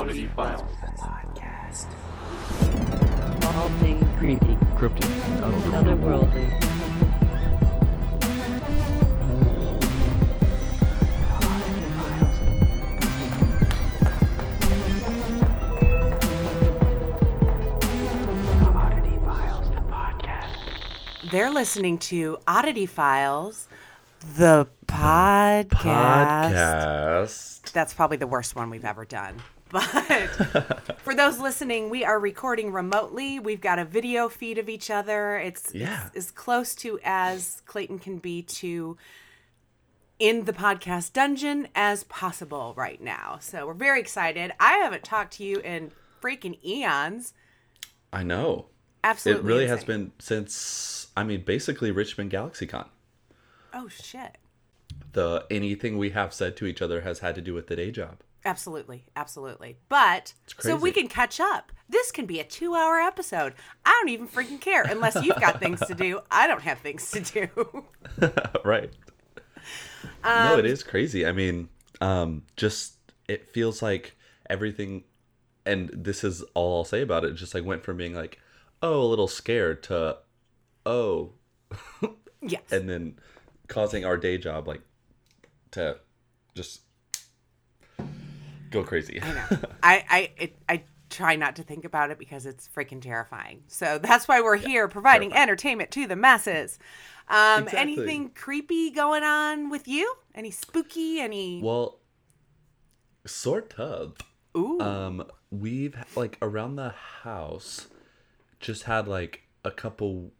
Oddity Files. Podcast. All things creepy, cryptid and otherworldly. They're listening to Oddity Files, the podcast. podcast. That's probably the worst one we've ever done. But for those listening, we are recording remotely. We've got a video feed of each other. It's, Yeah. it's as close to as Clayton can be to in the podcast dungeon as possible right now. So we're very excited. I haven't talked to you in freaking eons. I know. Absolutely. it really has been since I mean basically Richmond GalaxyCon. Oh shit. The anything we have said to each other has had to do with the day job. Absolutely, absolutely. But so we can catch up. This can be a two-hour episode. I don't even freaking care unless you've got things to do. I don't have things to do. right. no, it is crazy. I mean, um, just it feels like everything, and this is all I'll say about it. Just like went from being like, oh, a little scared to, oh, yes. and then causing our day job like to just go crazy. I I it, I try not to think about it because it's freaking terrifying. So that's why we're here providing terrifying. entertainment to the masses. Um, Exactly. anything creepy going on with you? Any spooky? Any? well, sort of. Ooh. Um, we've like around the house, just had like a couple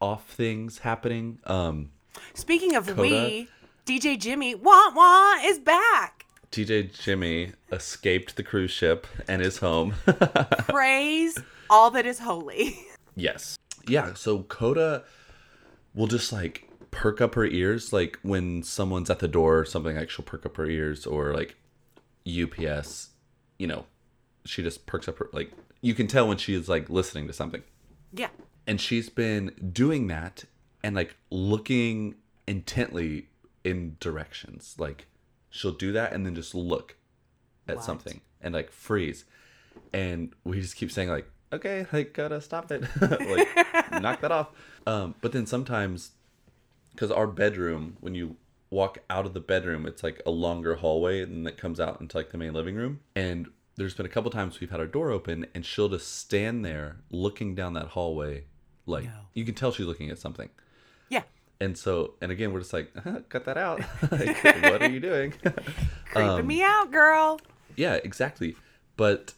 off things happening. Um, Speaking of Coda? we, DJ Jimmy Wah Wah is back. TJ Jimmy escaped the cruise ship and is home. Praise all that is holy. yes. Yeah. So Coda will just like perk up her ears, like when someone's at the door or something. Like she'll perk up her ears, or like UPS. You know, she just perks up her like. You can tell when she is like listening to something. Yeah. and she's been doing that and like looking intently in directions like she'll do that and then just look at What? something and like freeze and we just keep saying like okay like gotta stop it like knock that off um but then sometimes because our bedroom when you walk out of the bedroom it's like a longer hallway and then it comes out into like the main living room and there's been a couple times we've had our door open and she'll just stand there looking down that hallway like No. you can tell she's looking at something Yeah. And so and again we're just like cut that out like, what are you doing Creeping Um, me out, girl. yeah, exactly. But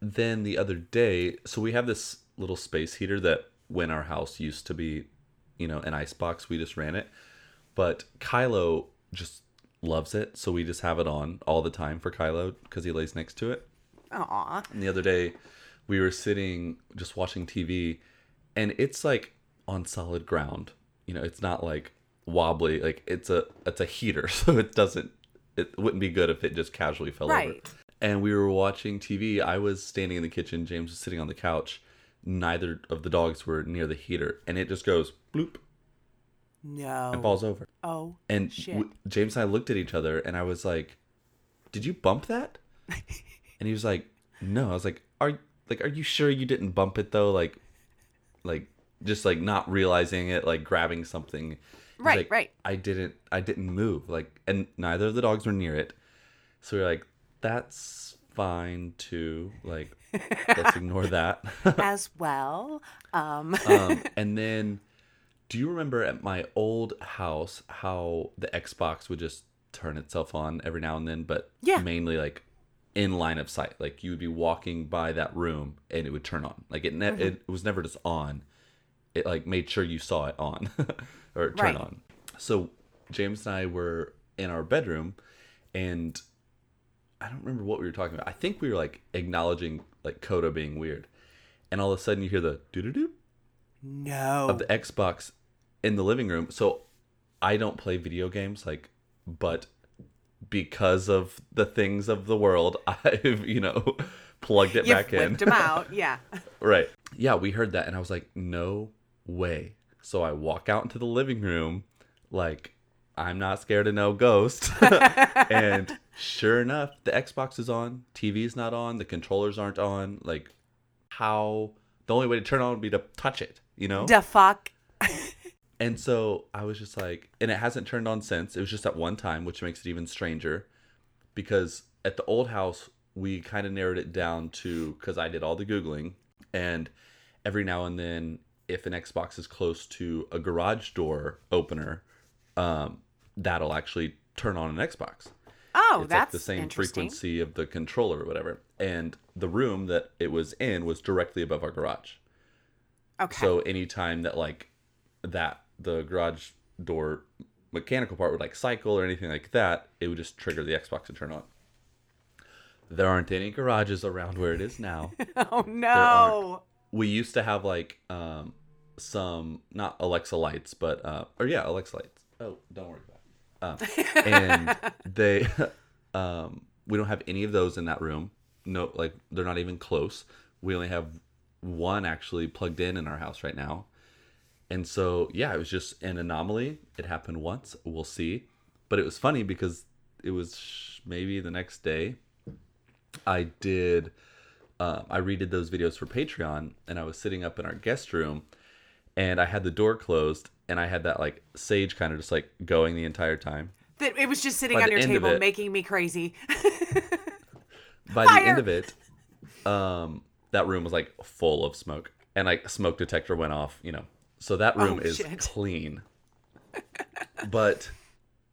then the other day, so we have this little space heater that when our house used to be, you know, an ice box, we just ran it. But Kylo just loves it, so we just have it on all the time for Kylo because he lays next to it. Aw. And the other day, we were sitting just watching TV, and it's like on solid ground. You know, it's not like wobbly. Like it's a it's a heater, so it doesn't. It wouldn't be good if it just casually fell over. Right. And we were watching TV. I was standing in the kitchen. James was sitting on the couch. Neither of the dogs were near the heater, and it just goes bloop No. and falls over. Oh. And w- James and I looked at each other, and I was like, "Did you bump that?" and he was like, "No." I was like, "Are like Are you sure you didn't bump it though? Like, like just like not realizing it, like grabbing something." Right, like, right. I didn't. I didn't move. Like, and neither of the dogs were near it. So we are like, "That's fine too. Like, let's ignore that." As well. Um. um, and then, do you remember at my old house how the Xbox would just turn itself on every now and then, but Yeah. mainly like in line of sight. Like you would be walking by that room and it would turn on. Like it, ne- Mm-hmm. it was never just on. It like made sure you saw it on or turn Right. on. So James and I were in our bedroom, and I don't remember what we were talking about. I think we were like acknowledging like Coda being weird, and all of a sudden you hear the doo doo doo no. of the Xbox in the living room. So I don't play video games like but because of the things of the world, I've, you know, plugged it you back in. them out. Yeah. Right. Yeah, we heard that and I was like, "No way." So I walk out into the living room like I'm not scared of no ghost. and sure enough, the Xbox is on, TV's not on, the controllers aren't on. Like, how? The only way to turn on would be to touch it, you know? The fuck. And so I was just like, and it hasn't turned on since. It was just at one time, which makes it even stranger because at the old house, we kind of narrowed it down to because I did all the Googling, and every now and then, if an Xbox is close to a garage door opener, um, that'll actually turn on an Xbox. Oh, it's that's like the same frequency of the controller or whatever. And the room that it was in was directly above our garage. Okay. So anytime that like that the garage door mechanical part would like cycle or anything like that, it would just trigger the Xbox to turn on. There aren't any garages around where it is now. oh no. We used to have like um some not Alexa lights, but uh or yeah, Alexa lights. Oh, don't worry about it. Uh, and they um we don't have any of those in that room. No like they're not even close. We only have one actually plugged in in our house right now. And so yeah, it was just an anomaly. It happened once. We'll see. But it was funny because it was sh- maybe the next day I did uh, I redid those videos for Patreon, and I was sitting up in our guest room, and I had the door closed, and I had that like sage kind of just like going the entire time. That it was just sitting By on your table it- making me crazy. By the end of it, um, that room was like full of smoke, and like smoke detector went off. You know, so that room Oh, is shit. clean. but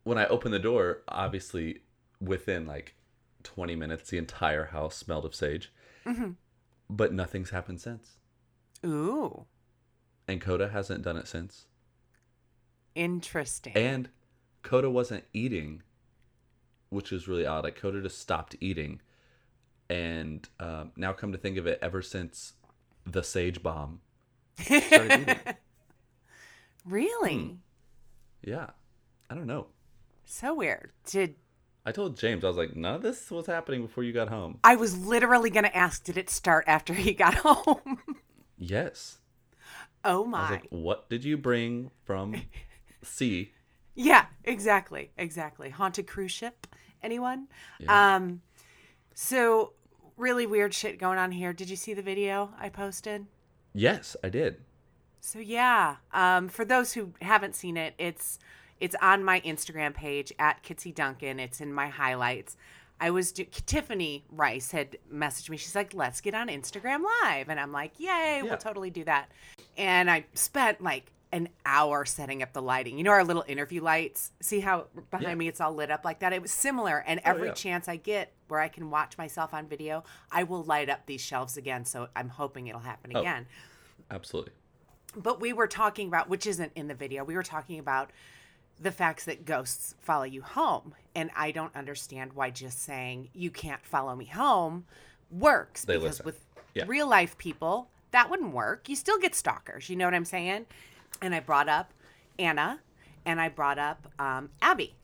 when I opened the door, obviously within like 20 minutes, the entire house smelled of sage. Mm-hmm. But nothing's happened since. Ooh, And Coda hasn't done it since. interesting. And Coda wasn't eating, which is really odd. Like Coda just stopped eating, and um, now come to think of it, ever since the sage bomb, started eating. really? Hmm. Yeah, I don't know. So weird. Did I told James I was like, none of this was happening before you got home. I was literally going to ask, did it start after he got home? Yes. oh I was my. like, what did you bring from sea? Yeah, exactly. Exactly. Haunted cruise ship. Anyone? Um so really weird shit going on here. Did you see the video I posted? Yes, I did. So yeah, um, for those who haven't seen it, it's it's on my Instagram page at Kitsy Duncan. It's in my highlights. I was do- Tiffany Rice had messaged me. She's like, "Let's get on Instagram Live," and I'm like, "Yay, Yeah. we'll totally do that." And I spent like an hour setting up the lighting. You know our little interview lights. See how behind Yeah. me it's all lit up like that. It was similar, and oh, every yeah. chance I get where I can watch myself on video, I will light up these shelves again. So I'm hoping it'll happen oh, again Absolutely. but we were talking about which isn't in the video we were talking about the facts that ghosts follow you home. And i don't understand why just saying you can't follow me home works. They because listen. with Yeah. real life people that wouldn't work. You still get stalkers. You know what i'm saying? And i brought up anna and i brought up um, abby.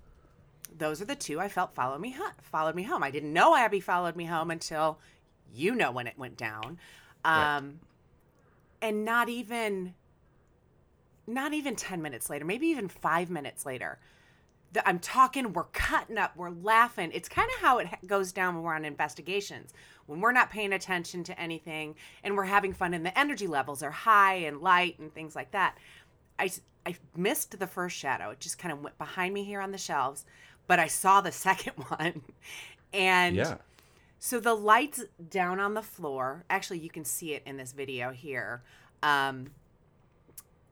Those are the two i felt follow me ho- followed me home. I didn't know abby followed me home until you know when it went down. Right. um, and not even not even 10 minutes later maybe even five minutes later the, i'm talking we're cutting up we're laughing it's kind of how it goes down when we're on investigations when we're not paying attention to anything and we're having fun and the energy levels are high and light and things like that I, I missed the first shadow it just kind of went behind me here on the shelves but i saw the second one and Yeah. so the lights down on the floor, actually, you can see it in this video here. Um,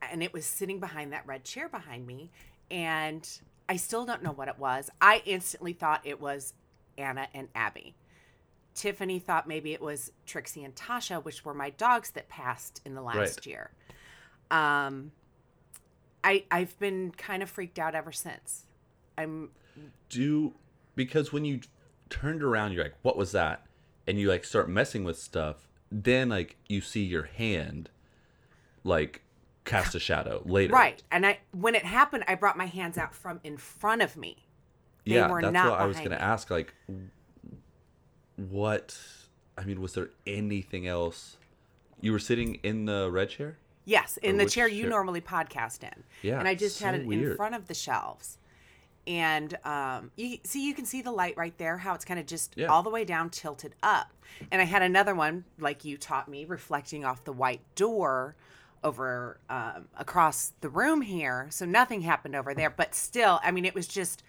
and it was sitting behind that red chair behind me. And I still don't know what it was. I instantly thought it was Anna and Abby. Tiffany thought maybe it was Trixie and Tasha, which were my dogs that passed in the last Right. year. Um, I I've been kind of freaked out ever since. I'm do because when you turned around you're like what was that and you like start messing with stuff then like you see your hand like cast a shadow later right, and I when it happened, I brought my hands out from in front of me. They yeah were that's not what i was gonna ask like what i mean was there anything else you were sitting in the red chair Yes, in Or the which chair you chair? normally podcast in. Yeah, And I just had so it in front of the shelves. and um, you see you can see the light right there, how it's kind of just Yeah. all the way down, tilted up. And I had another one like you taught me, reflecting off the white door over um, across the room here. So nothing happened over there, but still, I mean, it was just.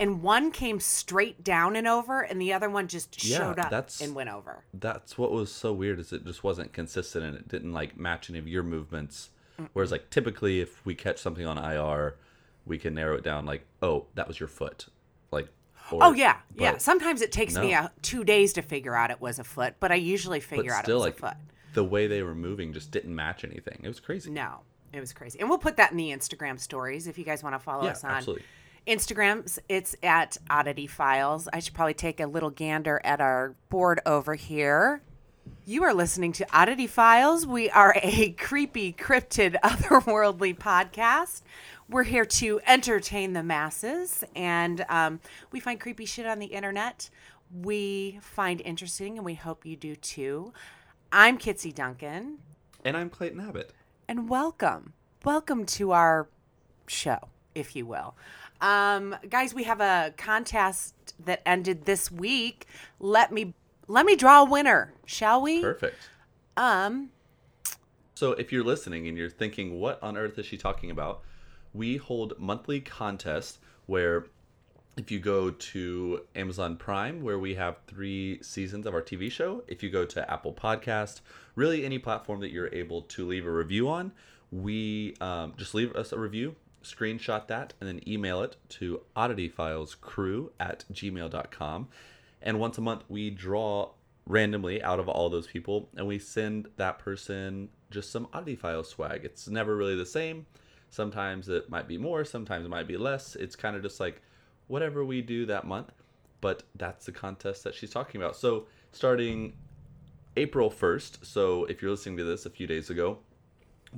And one came straight down and over, and the other one just Yeah, showed up that's- and went over. That's what was so weird is it just wasn't consistent and it didn't like match any of your movements. Whereas like typically if we catch something on IR, we can narrow it down like, oh, that was your foot. Like or, Oh yeah, yeah. Sometimes it takes me no. uh, two days to figure out it was a foot, but I usually but figure out it was like a foot. The way they were moving just didn't match anything. It was crazy. No, it was crazy, and we'll put that in the Instagram stories if you guys want to follow Yeah, us on absolutely. Instagram. It's at Oddity Files. I should probably take a little gander at our board over here. You are listening to Oddity Files. We are a creepy, cryptid, otherworldly podcast. We're here to entertain the masses, and um, we find creepy shit on the internet. We find interesting, and we hope you do too. I'm Kitsy Duncan, And I'm Clayton Abbott. and welcome. Welcome to our show, if you will. Um, guys, we have a contest that ended this week. Let me let me draw a winner, shall we? Perfect. Um, So if you're listening and you're thinking, what on earth is she talking about? We hold monthly contests where if you go to Amazon Prime, where we have three seasons of our TV show, if you go to Apple Podcast, really any platform that you're able to leave a review on, we um, just leave us a review, screenshot that, and then email it to oddityfilescrew at gmail.com. And once a month, we draw randomly out of all those people and we send that person just some oddity file swag. It's never really the same. Sometimes it might be more, sometimes it might be less. It's kind of just like whatever we do that month. But that's the contest that she's talking about. So starting April 1st, so if you're listening to this a few days ago,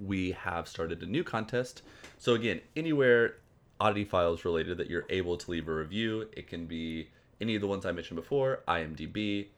we have started a new contest. So again, anywhere oddity files related that you're able to leave a review, it can be any of the ones I mentioned before, IMDb,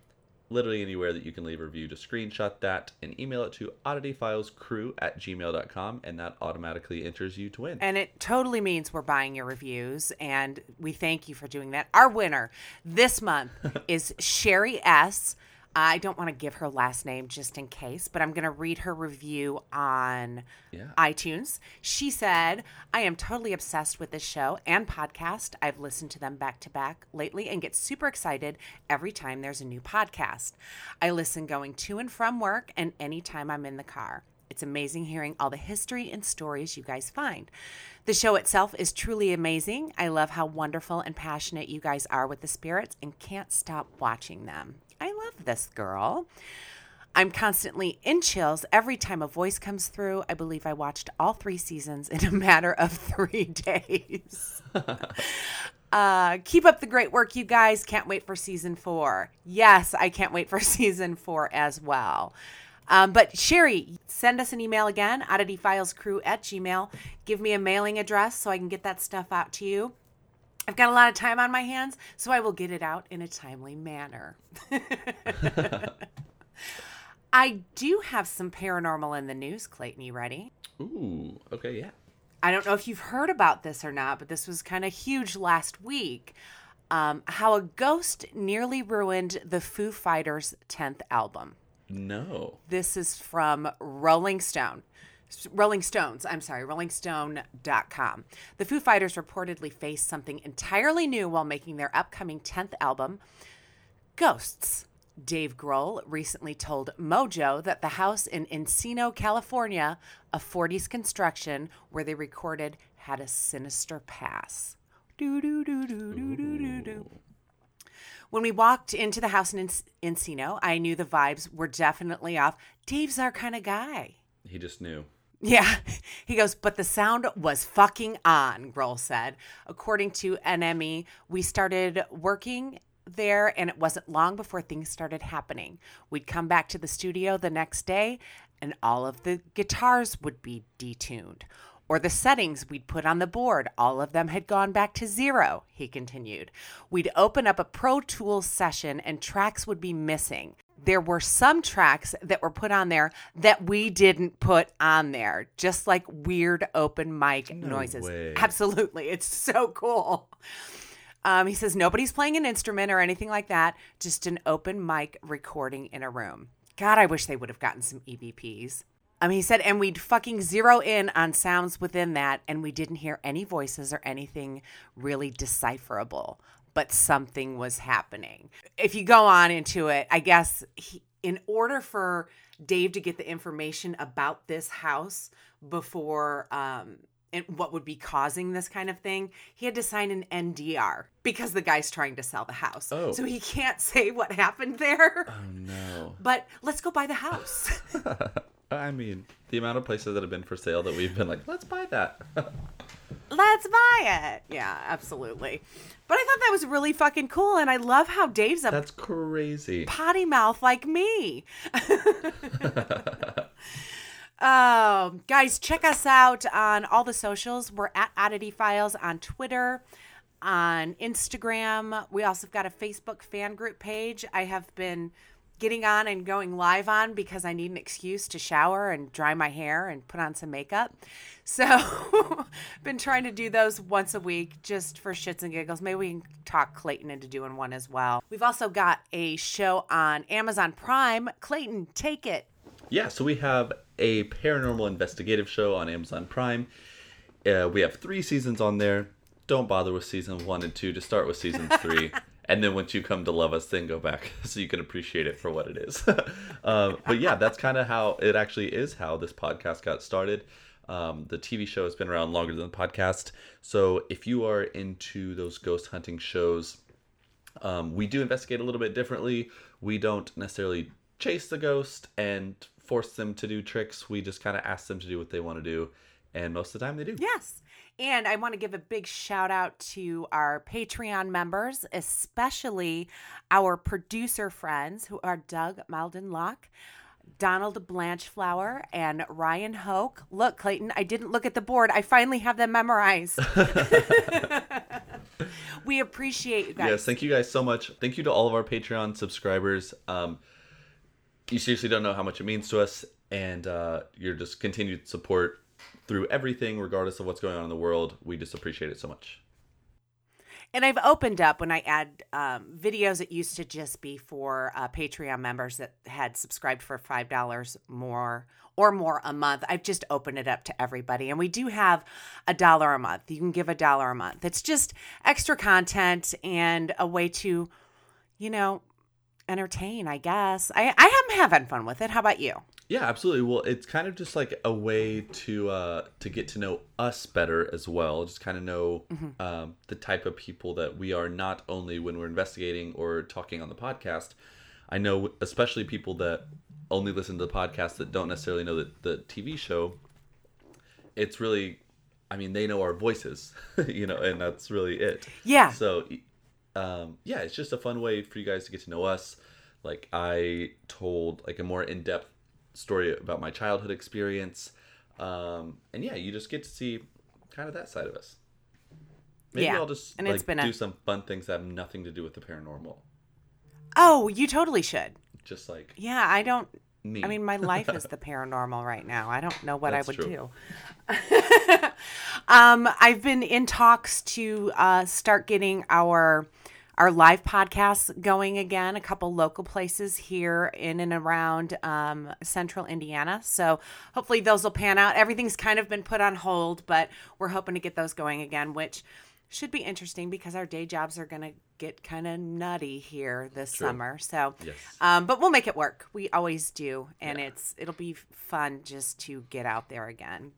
literally anywhere that you can leave a review, just screenshot that and email it to oddityfilescrew at gmail.com and that automatically enters you to win. and it totally means we're buying your reviews, and we thank you for doing that. Our winner this month is Sherry S. I don't want to give her last name just in case, but I'm going to read her review on Yeah. iTunes. She said, I am totally obsessed with this show and podcast. I've listened to them back to back lately and get super excited every time there's a new podcast. I listen going to and from work and anytime I'm in the car. It's amazing hearing all the history and stories you guys find. The show itself is truly amazing. I love how wonderful and passionate you guys are with the spirits and can't stop watching them. I love this girl. I'm constantly in chills every time a voice comes through. I believe I watched all three seasons in a matter of three days. uh, keep up the great work, you guys. Can't wait for season four. Yes, I can't wait for season four as well. Um, but Sherry, send us an email again, oddityfilescrew at gmail. Give me a mailing address so I can get that stuff out to you. I've got a lot of time on my hands, so I will get it out in a timely manner. I do have some paranormal in the news, Clayton. You ready? Ooh, okay, yeah. I don't know if you've heard about this or not, but this was kind of huge last week. Um, how a ghost nearly ruined the Foo Fighters' 10th album. No. This is from Rolling Stone. Rolling Stones, I'm sorry, rollingstone.com. The Foo Fighters reportedly faced something entirely new while making their upcoming 10th album, Ghosts. Dave Grohl recently told Mojo that the house in Encino, California, a 40s construction where they recorded, had a sinister past. Do, do, do, do, do, do, do, do. When we walked into the house in Encino, I knew the vibes were definitely off. Dave's our kind of guy. He just knew. Yeah. He goes, but the sound was fucking on, Grohl said. According to NME, we started working there and it wasn't long before things started happening. We'd come back to the studio the next day and all of the guitars would be detuned. Or the settings we'd put on the board, all of them had gone back to zero, he continued. We'd open up a Pro Tools session and tracks would be missing. There were some tracks that were put on there that we didn't put on there, just like weird open mic noises. way. Absolutely. It's so cool. Um, he says nobody's playing an instrument or anything like that, just an open mic recording in a room. God, I wish they would have gotten some EVPs. Um, he said, and we'd fucking zero in on sounds within that, and we didn't hear any voices or anything really decipherable, but something was happening. If you go on into it, I guess he, in order for Dave to get the information about this house before um, and what would be causing this kind of thing, he had to sign an NDR because the guy's trying to sell the house. Oh. So he can't say what happened there. Oh no. But let's go buy the house. I mean, the amount of places that have been for sale that we've been like, let's buy that. let's buy it. Yeah, absolutely. But I thought that was really fucking cool. And I love how Dave's a That's crazy. potty mouth like me. Oh, guys, check us out on all the socials. We're at Oddity Files on Twitter, on Instagram. We also got a Facebook fan group page. I have been getting on and going live on because I need an excuse to shower and dry my hair and put on some makeup. So, been trying to do those once a week just for shits and giggles. Maybe we can talk Clayton into doing one as well. We've also got a show on Amazon Prime. Clayton, take it. Yeah, so we have a paranormal investigative show on Amazon Prime. Uh, we have three seasons on there. Don't bother with season one and two. Just start with season three. and then once you come to love us, then go back so you can appreciate it for what it is. um, but yeah, that's kind of how it actually is how this podcast got started. Um, the TV show has been around longer than the podcast. So if you are into those ghost hunting shows, um, we do investigate a little bit differently. We don't necessarily chase the ghost and force them to do tricks. We just kind of ask them to do what they want to do, and most of the time they do. Yes. And I want to give a big shout out to our Patreon members, especially our producer friends who are Doug Malden Locke, Donald Blanchflower, and Ryan Hoke. Look, Clayton, I didn't look at the board. I finally have them memorized. we appreciate you guys. Yes, thank you guys so much. Thank you to all of our Patreon subscribers. Um, you seriously don't know how much it means to us, and uh, your just continued support through everything, regardless of what's going on in the world. We just appreciate it so much. And I've opened up when I add um, videos. It used to just be for uh, Patreon members that had subscribed for five dollars more or more a month. I've just opened it up to everybody, and we do have a dollar a month. You can give a dollar a month. It's just extra content and a way to, you know, entertain. I guess I I am having fun with it. How about you? Yeah, absolutely. Well, it's kind of just like a way to uh, to get to know us better as well. Just kind of know um, the type of people that we are, not only when we're investigating or talking on the podcast. I know, especially people that only listen to the podcast that don't necessarily know the, the TV show. It's really, I mean, they know our voices, you know, and that's really it. Yeah. So, um, yeah, it's just a fun way for you guys to get to know us. Like I told like a more in depth story about my childhood experience, um, and yeah, you just get to see kind of that side of us. Maybe Yeah, I'll just and like it's been do a- some fun things that have nothing to do with the paranormal, Oh, you totally should. just like Yeah, I don't. me. I mean, my life is the paranormal right now. I don't know what That's I would true. do. um, I've been in talks to uh, start getting our our live podcasts going again. A couple local places here in and around um, central Indiana. So hopefully those will pan out. Everything's kind of been put on hold, but we're hoping to get those going again, which should be interesting because our day jobs are going to get kind of nutty here this True. summer. So Yes. um, but we'll make it work. We always do, and it's it'll be fun just to get out there again.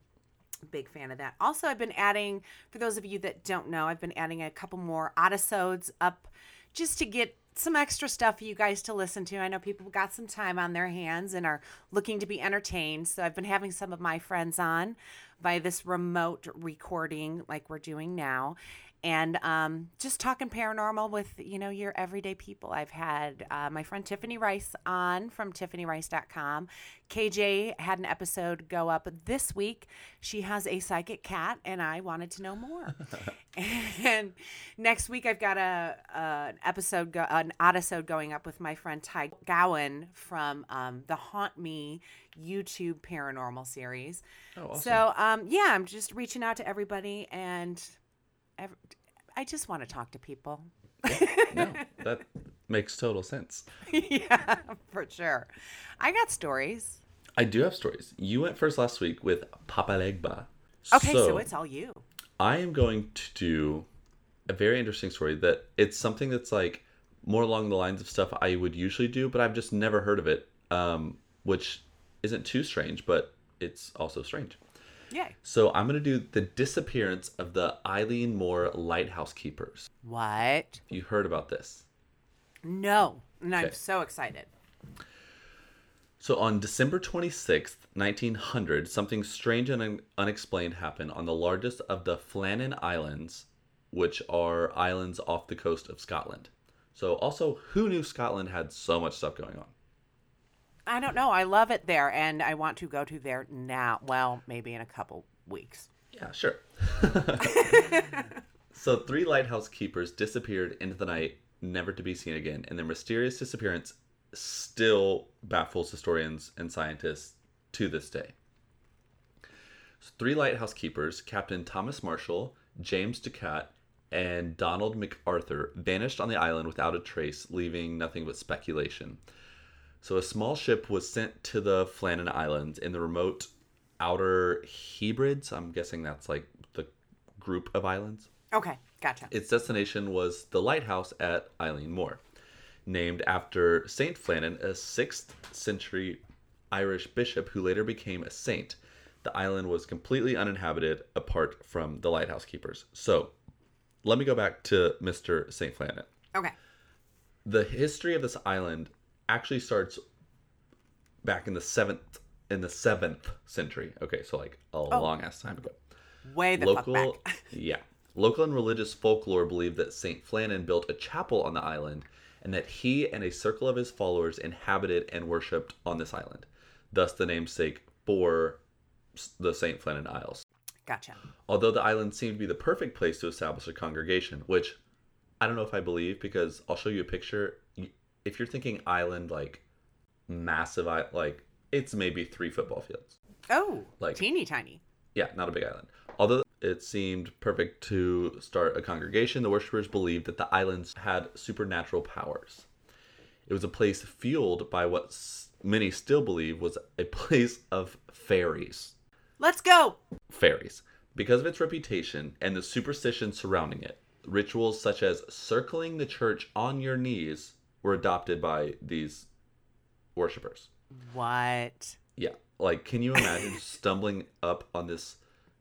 Big fan of that. Also, I've been adding for those of you that don't know, I've been adding a couple more autosodes up just to get some extra stuff for you guys to listen to. I know people got some time on their hands and are looking to be entertained. So I've been having some of my friends on by this remote recording like we're doing now. And um, just talking paranormal with you know your everyday people. I've had uh, my friend Tiffany Rice on from TiffanyRice.com. KJ had an episode go up this week. She has a psychic cat, and I wanted to know more. and next week I've got a, a an episode go, an episode going up with my friend Ty Gowan from um, the Haunt Me YouTube paranormal series. Oh, awesome. So um, yeah, I'm just reaching out to everybody, and ev- I just want to talk to people. no, that makes total sense. yeah, for sure. I got stories. I do have stories. You went first last week with Papa Legba. Okay, so, it's all you. I am going to do a very interesting story that it's something that's like more along the lines of stuff I would usually do, but I've just never heard of it, um, which isn't too strange, but it's also strange. Yay. So I'm going to do the disappearance of the Eilean Mor Lighthouse Keepers. What? You heard about this. No, and I'm so excited. So on December 26th, 1900, something strange and unexplained happened on the largest of the Flannan Islands, which are islands off the coast of Scotland. So also, who knew Scotland had so much stuff going on? I don't know. I love it there, and I want to go to there now. Well, maybe in a couple weeks. Yeah, sure. so three lighthouse keepers disappeared into the night, never to be seen again, and their mysterious disappearance still baffles historians and scientists to this day. So three lighthouse keepers, Captain Thomas Marshall, James Ducat, and Donald MacArthur, vanished on the island without a trace, leaving nothing but speculation. So a small ship was sent to the Flannan Islands in the remote Outer Hebrides. I'm guessing that's like the group of islands. Okay, gotcha. Its destination was the lighthouse at Eilean Mor, named after Saint Flannan, a 6th century Irish bishop who later became a saint. The island was completely uninhabited apart from the lighthouse keepers. So, let me go back to Mr. Saint Flannan. Okay. The history of this island actually starts back in the 7th in the 7th century. Okay, so like a oh. long ass time ago Way the local fuck back. yeah local and religious folklore believe that saint flannan built a chapel on the island and that he and a circle of his followers inhabited and worshipped on this island thus the namesake for the saint flannan isles Gotcha. although the island seemed to be the perfect place to establish a congregation which i don't know if i believe because i'll show you a picture if you're thinking island like massive like it's maybe three football fields Oh, Like- teeny tiny. yeah, not a big island. Although it seemed perfect to start a congregation, the worshippers believed that the islands had supernatural powers. It was a place fueled by what many still believe was a place of fairies. Let's go. Fairies. Because of its reputation and the superstition surrounding it, rituals such as circling the church on your knees were adopted by these worshippers. What? Yeah. Like, can you imagine stumbling up on this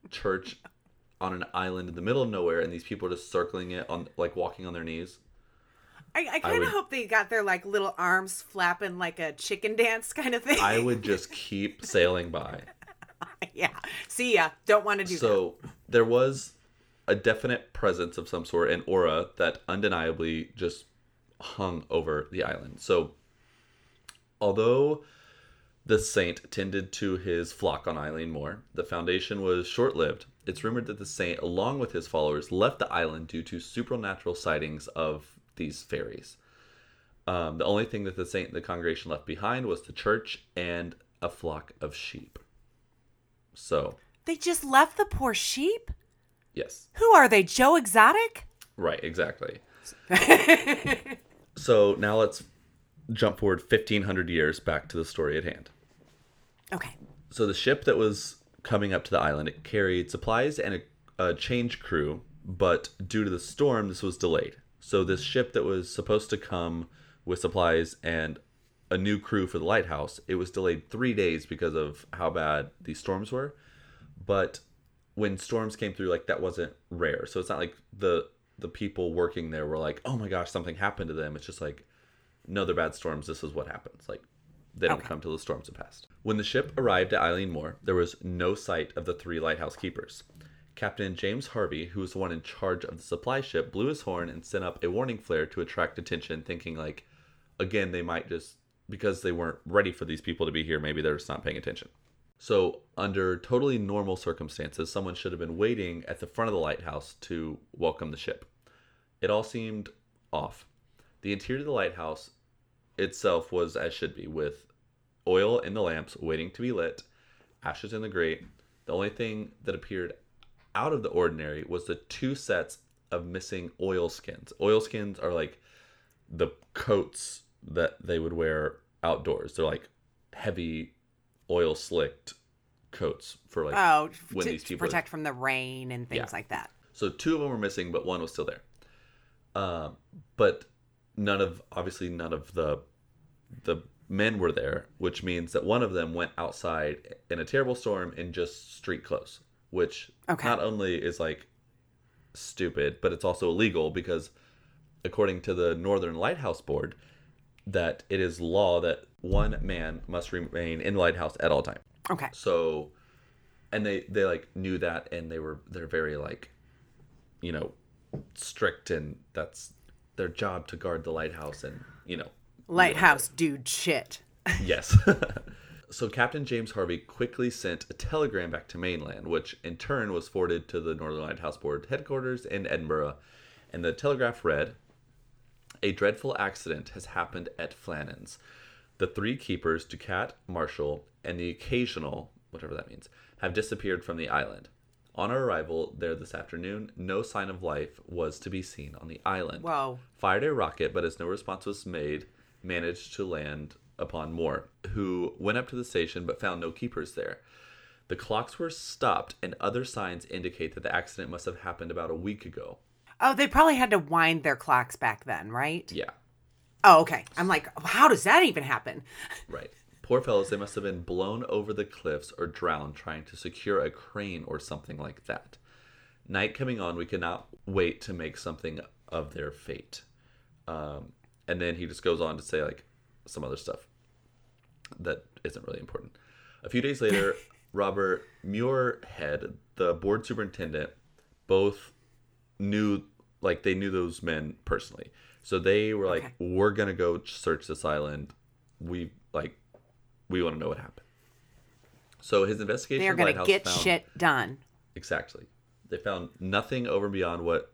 church on an island in the middle of nowhere and these people are just circling it on, like, walking on their knees? I, I kind of hope they got their like little arms flapping like a chicken dance kind of thing. I would just keep sailing by. yeah. See ya. Don't want to do that. So, there was a definite presence of some sort, an aura that undeniably just hung over the island. So, although the saint tended to his flock on Eilean Mor, the foundation was short lived. It's rumored that the saint, along with his followers, left the island due to supernatural sightings of these fairies. Um, the only thing that the saint and the congregation left behind was the church and a flock of sheep. So, They just left the poor sheep? yes. Who are they? Joe Exotic? Right, exactly. so now let's jump forward 1500 years back to the story at hand. Okay. So the ship that was coming up to the island it carried supplies and a, a change crew, but due to the storm, this was delayed. So this ship that was supposed to come with supplies and a new crew for the lighthouse, it was delayed three days because of how bad these storms were. But when storms came through, like that wasn't rare. So it's not like the the people working there were like, "Oh my gosh, something happened to them." It's just like, no, they're bad storms. This is what happens. Like they don't Okay. come till the storms have passed. When the ship arrived at Eilean Mor, there was no sight of the three lighthouse keepers. Captain James Harvey, who was the one in charge of the supply ship, blew his horn and sent up a warning flare to attract attention, thinking like, again, they might just because they weren't ready for these people to be here, maybe they're just not paying attention. So, under totally normal circumstances, someone should have been waiting at the front of the lighthouse to welcome the ship. It all seemed off. The interior of the lighthouse itself was as should be, with oil in the lamps waiting to be lit, ashes in the grate. The only thing that appeared out of the ordinary was the two sets of missing oil skins. Oil skins are like the coats that they would wear outdoors. They're like heavy oil slicked coats for like Oh, when to, these to people protect from the rain and things Yeah. like that. so two of them were missing, but one was still there. Um, but none of obviously none of the the men were there, which means that one of them went outside in a terrible storm in just street clothes, which Okay. not only is like stupid, but it's also illegal because according to the Northern Lighthouse Board, that it is law that one man must remain in the lighthouse at all time. Okay. So, and they they like knew that, and they were they're very like, you know, strict, and that's their job to guard the lighthouse, and you know, Lighthouse dude shit. yes. so Captain James Harvey quickly sent a telegram back to mainland, which in turn was forwarded to the Northern Lighthouse Board headquarters in Edinburgh, and the telegraph read. A dreadful accident has happened at Flannan's. The three keepers, Ducat, Marshall, and the occasional, whatever that means, have disappeared from the island. On our arrival there this afternoon, no sign of life was to be seen on the island. Whoa. Fired a rocket, but as no response was made, managed to land upon Moore, who went up to the station but found no keepers there. The clocks were stopped, and other signs indicate that the accident must have happened about a week ago. Oh, they probably had to wind their clocks back then, right? Yeah, Oh, okay. I'm like, how does that even happen? Right. Poor fellows, they must have been blown over the cliffs or drowned trying to secure a crane or something like that. Night coming on, we cannot wait to make something of their fate. Um, and then he just goes on to say, like, some other stuff that isn't really important. A few days later, Robert Muirhead, the board superintendent, both knew, like, they knew those men personally. So they were like, Okay. we're going to go search this island. We, like, we want to know what happened. So his investigation They're gonna get found- shit done. Exactly. They found nothing over and beyond what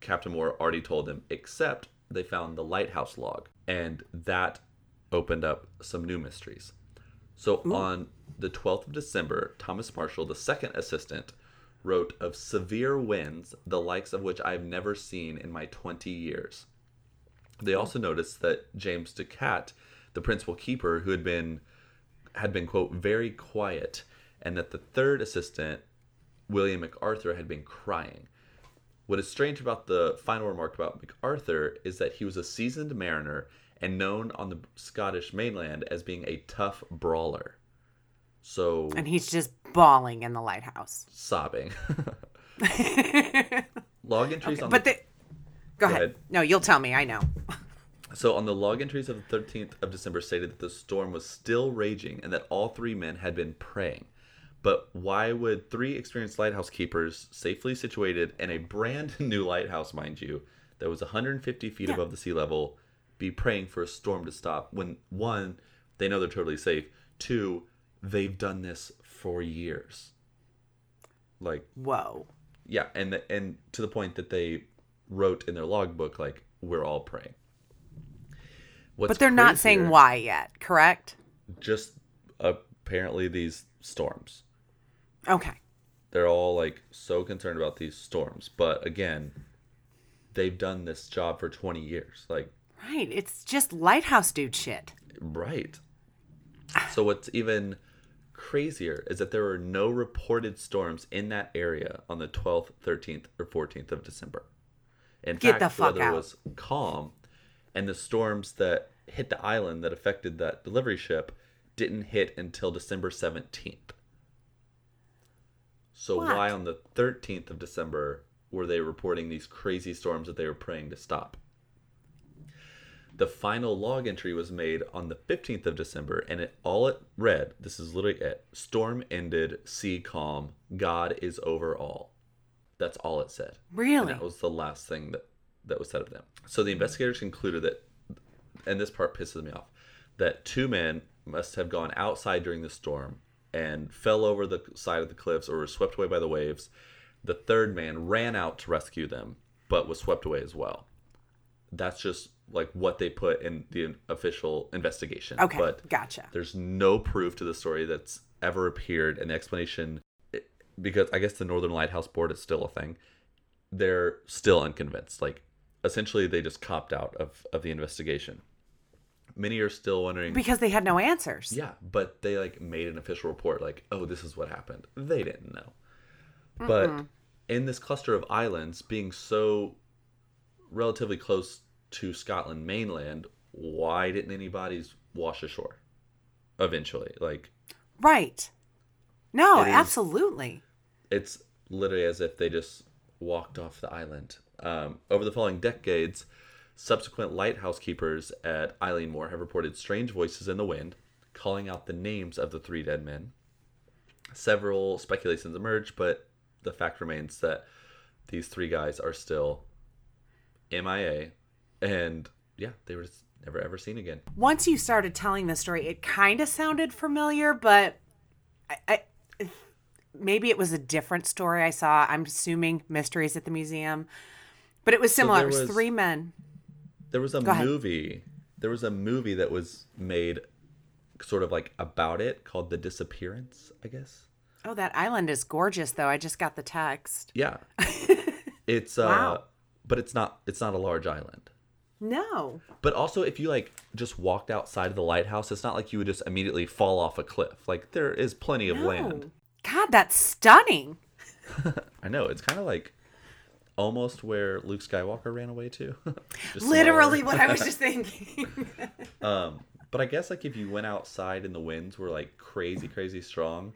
Captain Moore already told them, except they found the lighthouse log. And that opened up some new mysteries. So on the 12th of December, Thomas Marshall, the second assistant, wrote of severe winds, the likes of which I've never seen in my 20 years. They also noticed that James Ducat, the principal keeper, who had been had been quote very quiet, and that the third assistant, William MacArthur, had been crying. What is strange about the final remark about MacArthur is that he was a seasoned mariner and known on the Scottish mainland as being a tough brawler. So And he's just bawling in the lighthouse. sobbing. Log entries on But the the. Go, ahead. ahead. No, you'll tell me. I know. So on the log entries of the 13th of December stated that the storm was still raging and that all three men had been praying. But why would three experienced lighthouse keepers, safely situated in a brand new lighthouse, mind you, that was 150 feet Yeah. above the sea level, be praying for a storm to stop when one, they know they're totally safe, two, they've done this for years. Like Whoa. yeah, and and to the point that they wrote in their logbook like we're all praying. What's But they're not saying why yet, correct? Just apparently these storms. Okay. They're all like so concerned about these storms, but again, they've done this job for 20 years. Like Right. It's just lighthouse dude shit. right. So what's even crazier is that there were no reported storms in that area on the 12th, 13th, or 14th of December. In Get fact, the the fuck weather out. was calm, and the storms that hit the island that affected that delivery ship didn't hit until December 17th. So What? why on the 13th of December were they reporting these crazy storms that they were praying to stop? the final log entry was made on the 15th of December, and it all it read, this is literally it storm ended, sea calm, God is over all. That's all it said. Really? And that was the last thing that, that was said of them. So the investigators concluded that, and this part pisses me off, that two men must have gone outside during the storm and fell over the side of the cliffs or were swept away by the waves. The third man ran out to rescue them, but was swept away as well. That's just like what they put in the official investigation. Okay, But gotcha. there's no proof to the story that's ever appeared, and the explanation, because I guess the Northern Lighthouse Board is still a thing, they're still unconvinced. Like, essentially, they just copped out of, of the investigation. Many are still wondering. Because they had no answers. Yeah, but they like made an official report like, "Oh, this is what happened." They didn't know. But in this cluster of islands being so relatively close to Scotland mainland, why didn't any bodies wash ashore eventually? Like Right. No, It is- absolutely. it's literally as if they just walked off the island. Um, over the following decades, subsequent lighthouse keepers at Eilean Mor have reported strange voices in the wind, calling out the names of the three dead men. Several speculations emerge, but the fact remains that these three guys are still MIA, and yeah, they were just never ever seen again. Once you started telling the story, it kind of sounded familiar, but I, I, maybe it was a different story I saw. I'm assuming Mysteries at the Museum. But it was similar. there it was, was- three men. There was a Go ahead. movie. There was a movie that was made sort of like about it called The Disappearance, I guess. Oh, that island is gorgeous, though. I just got the text. Yeah. it's uh Wow. but it's not it's not a large island. No. But also if you like just walked outside of the lighthouse, it's not like you would just immediately fall off a cliff. Like there is plenty of land. God, that's stunning. I know, it's kind of like almost where Luke Skywalker ran away to. Literally what I was just thinking. Um, but I guess like if you went outside and the winds were like crazy, crazy strong,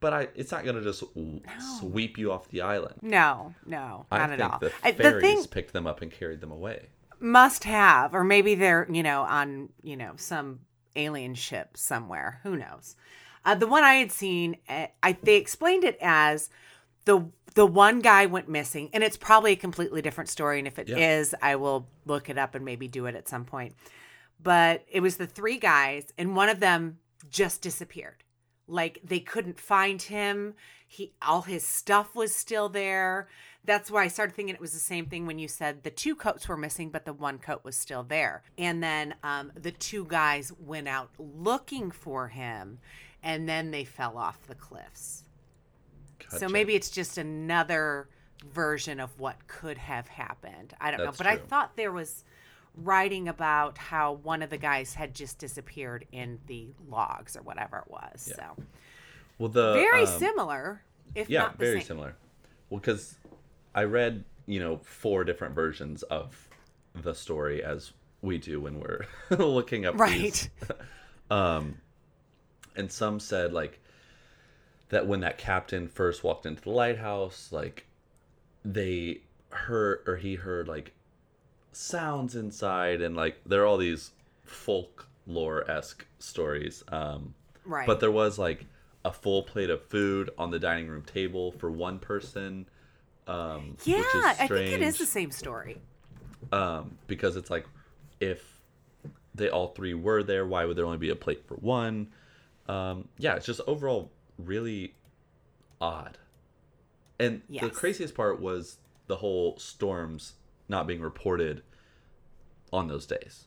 but I it's not gonna just w sweep you off the island. no, no, I not at all. the I- fairies the thing picked them up and carried them away. must have, or maybe they're, you know, on, you know, some alien ship somewhere. Who knows? Uh, the one I had seen, uh, I they explained it as the the one guy went missing, and it's probably a completely different story. And if it is, Yeah. I will look it up and maybe do it at some point. But it was the three guys, and one of them just disappeared. Like they couldn't find him. He all his stuff was still there. That's why I started thinking it was the same thing when you said the two coats were missing, but the one coat was still there. And then um, the two guys went out looking for him, and then they fell off the cliffs. So maybe it's just another version of what could have happened. I don't know. That's But I thought there was writing about how one of the guys had just disappeared in the logs or whatever it was. So well the very um, similar, if yeah, not the very same. similar. Well, because I read you know four different versions of the story as we do when we're looking up these. Right. Um, and some said like that when that captain first walked into the lighthouse, like they heard or he heard like sounds inside, and like there are all these folklore esque stories. Um, Right. but there was like a full plate of food on the dining room table for one person. Um, yeah, which is I think it is the same story. um, because it's like if they all three were there, why would there only be a plate for one? Um, yeah, it's just overall really odd. And the craziest part was the whole storms not being reported on those days.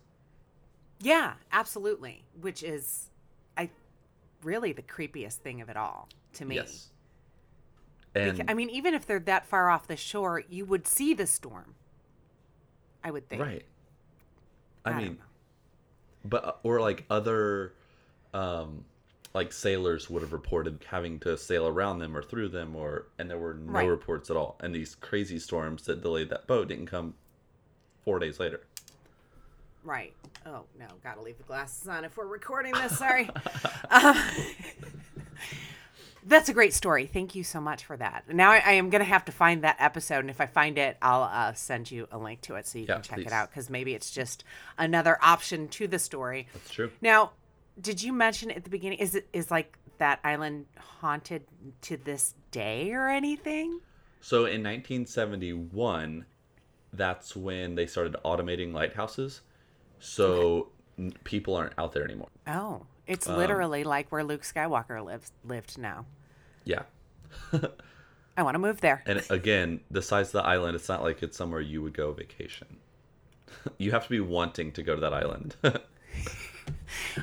Yeah, absolutely. Which is, I really the creepiest thing of it all to me. Yes. And I mean, even if they're that far off the shore, you would see the storm. I would think. right. I, I mean, but or like other um like sailors would have reported having to sail around them or through them or and there were no Right. reports at all and these crazy storms that delayed that boat didn't come four days later Right. Oh no, gotta leave the glasses on if we're recording this. Sorry. um, That's a great story. Thank you so much for that. Now I, I am going to have to find that episode, and if I find it, I'll uh, send you a link to it so you Yeah, can check please. it out because maybe it's just another option to the story. That's true. Now, did you mention at the beginning? Is it is like that island haunted to this day or anything? So in 1971, that's when they started automating lighthouses. So n- people aren't out there anymore. Oh, it's Um, literally like where Luke Skywalker lives lived now. Yeah. I want to move there. And again, the size of the island, it's not like it's somewhere you would go vacation. you have to be wanting to go to that island.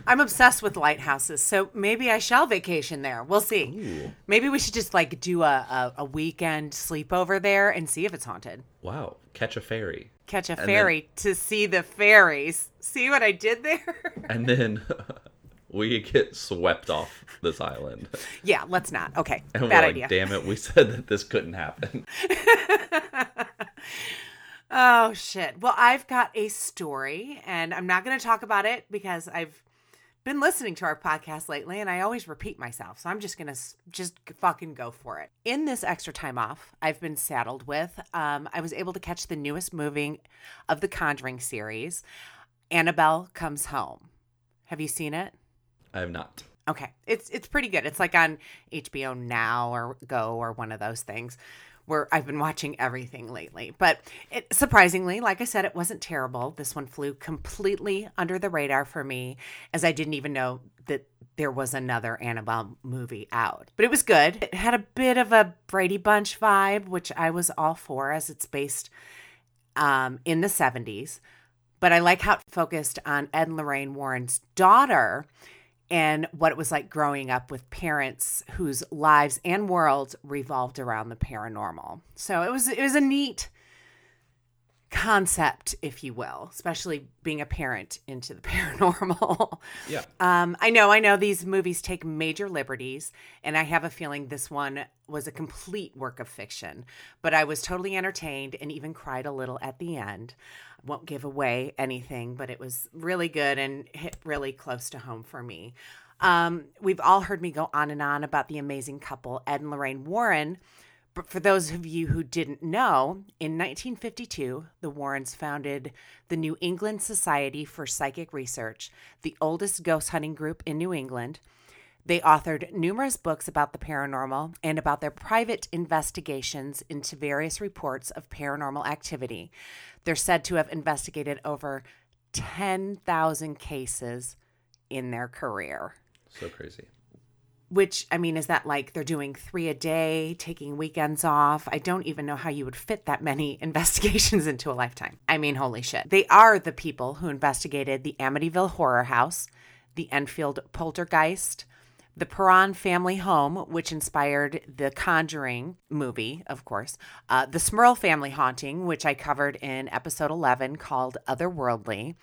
I'm obsessed with lighthouses, so maybe I shall vacation there. We'll see. Ooh. Maybe we should just like do a, a, a weekend sleepover there and see if it's haunted. wow. Catch a ferry. Catch a then- ferry to see the fairies. See what I did there? And then we get swept off this island. yeah, let's not. Okay, And bad we're idea. damn it, we said that this couldn't happen. Oh shit. Well, I've got a story and I'm not going to talk about it because I've been listening to our podcast lately and I always repeat myself. So I'm just going to just fucking go for it. In this extra time off, I've been saddled with um I was able to catch the newest movie of the Conjuring series, Annabelle Comes Home. Have you seen it? I have not. Okay. It's it's pretty good. It's like on HBO Now or Go or one of those things where I've been watching everything lately. But it, surprisingly, like I said, it wasn't terrible. This one flew completely under the radar for me as I didn't even know that there was another Annabelle movie out. But it was good. It had a bit of a Brady Bunch vibe, which I was all for as it's based um, in the 70s. But I like how it focused on Ed and Lorraine Warren's daughter and what it was like growing up with parents whose lives and worlds revolved around the paranormal. So it was it was a neat concept, if you will, especially being a parent into the paranormal. Yeah. Um, I know, I know these movies take major liberties, and I have a feeling this one was a complete work of fiction. But I was totally entertained and even cried a little at the end. Won't give away anything, but it was really good and hit really close to home for me. Um, we've all heard me go on and on about the amazing couple, Ed and Lorraine Warren. But for those of you who didn't know, in 1952, the Warrens founded the New England Society for Psychic Research, the oldest ghost hunting group in New England. They authored numerous books about the paranormal and about their private investigations into various reports of paranormal activity. They're said to have investigated over 10,000 cases in their career So crazy. Which I mean, is that like they're doing three a day, taking weekends off? I don't even know how you would fit that many investigations into a lifetime. I mean, holy shit. They are the people who investigated the Amityville Horror House, the Enfield Poltergeist, the Perron family home, which inspired the Conjuring movie, of course, uh, the Smurl family haunting, which I covered in episode 11 called Otherworldly,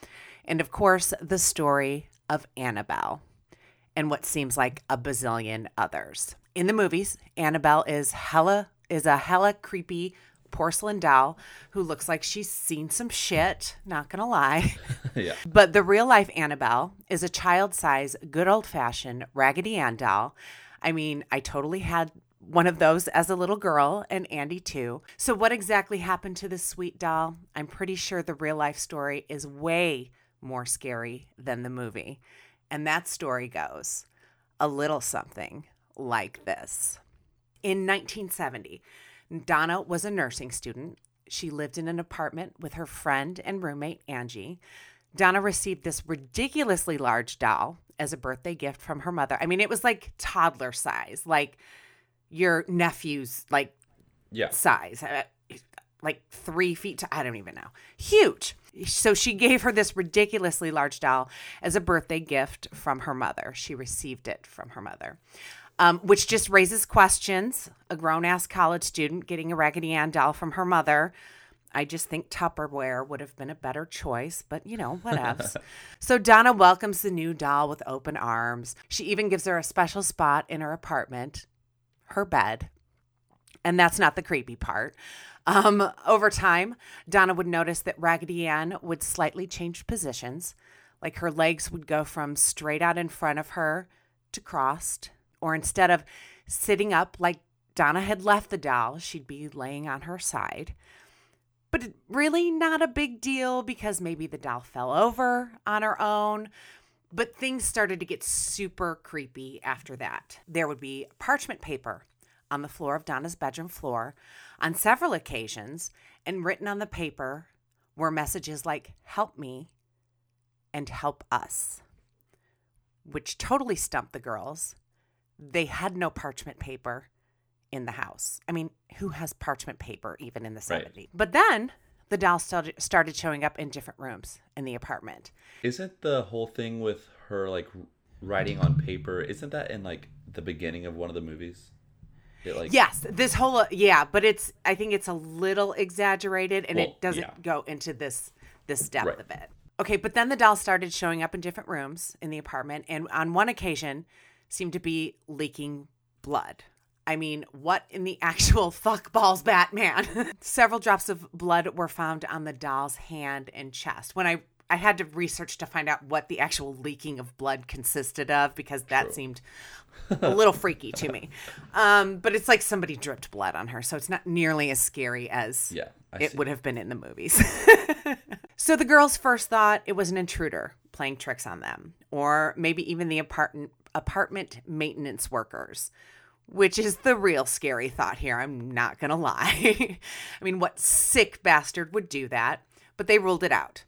and of course, the story of Annabelle and what seems like a bazillion others. In the movies, Annabelle is hella is a hella creepy porcelain doll who looks like she's seen some shit, not gonna lie. yeah. But the real life Annabelle is a child size, good old fashioned Raggedy Ann doll. I mean, I totally had one of those as a little girl, and Andy too. So, what exactly happened to this sweet doll? I'm pretty sure the real life story is way more scary than the movie. And that story goes a little something like this. In 1970, Donna was a nursing student. She lived in an apartment with her friend and roommate, Angie. Donna received this ridiculously large doll as a birthday gift from her mother. I mean, it was like toddler size, like your nephew's like Yeah. size, uh, like three feet. To, I don't even know. Huge. So she gave her this ridiculously large doll as a birthday gift from her mother. She received it from her mother, um, which just raises questions. A grown ass college student getting a Raggedy Ann doll from her mother. I just think Tupperware would have been a better choice, but you know, whatevs. so Donna welcomes the new doll with open arms. She even gives her a special spot in her apartment, her bed. And that's not the creepy part. Um, over time, Donna would notice that Raggedy Ann would slightly change positions. Like her legs would go from straight out in front of her to crossed, or instead of sitting up like Donna had left the doll. She'd be laying on her side. But really not a big deal because maybe the doll fell over on her own. But things started to get super creepy after that. There would be parchment paper on the floor of Donna's bedroom floor on several occasions, and written on the paper were messages like, Help me and help us, which totally stumped the girls. They had no parchment paper in the house. I mean, who has parchment paper even in the Right. 70s? But then the doll started started showing up in different rooms in the apartment. Isn't the whole thing with her like writing on paper? Isn't that in like the beginning of one of the movies? It like Yes, this whole uh, yeah, but it's I think it's a little exaggerated and Well, it doesn't yeah. go into this this depth Right. of it. Okay, but then the doll started showing up in different rooms in the apartment and on one occasion seemed to be leaking blood. I mean, what in the actual fuck balls Batman? Several drops of blood were found on the doll's hand and chest. When I I had to research to find out what the actual leaking of blood consisted of because that True. seemed a little freaky to me. Um, but it's like somebody dripped blood on her, so it's not nearly as scary as Yeah, I it see. would have been in the movies. so the girls first thought it was an intruder playing tricks on them, or maybe even the apartment apartment maintenance workers. Which is the real scary thought here. I'm not going to lie. I mean, what sick bastard would do that? But they ruled it out.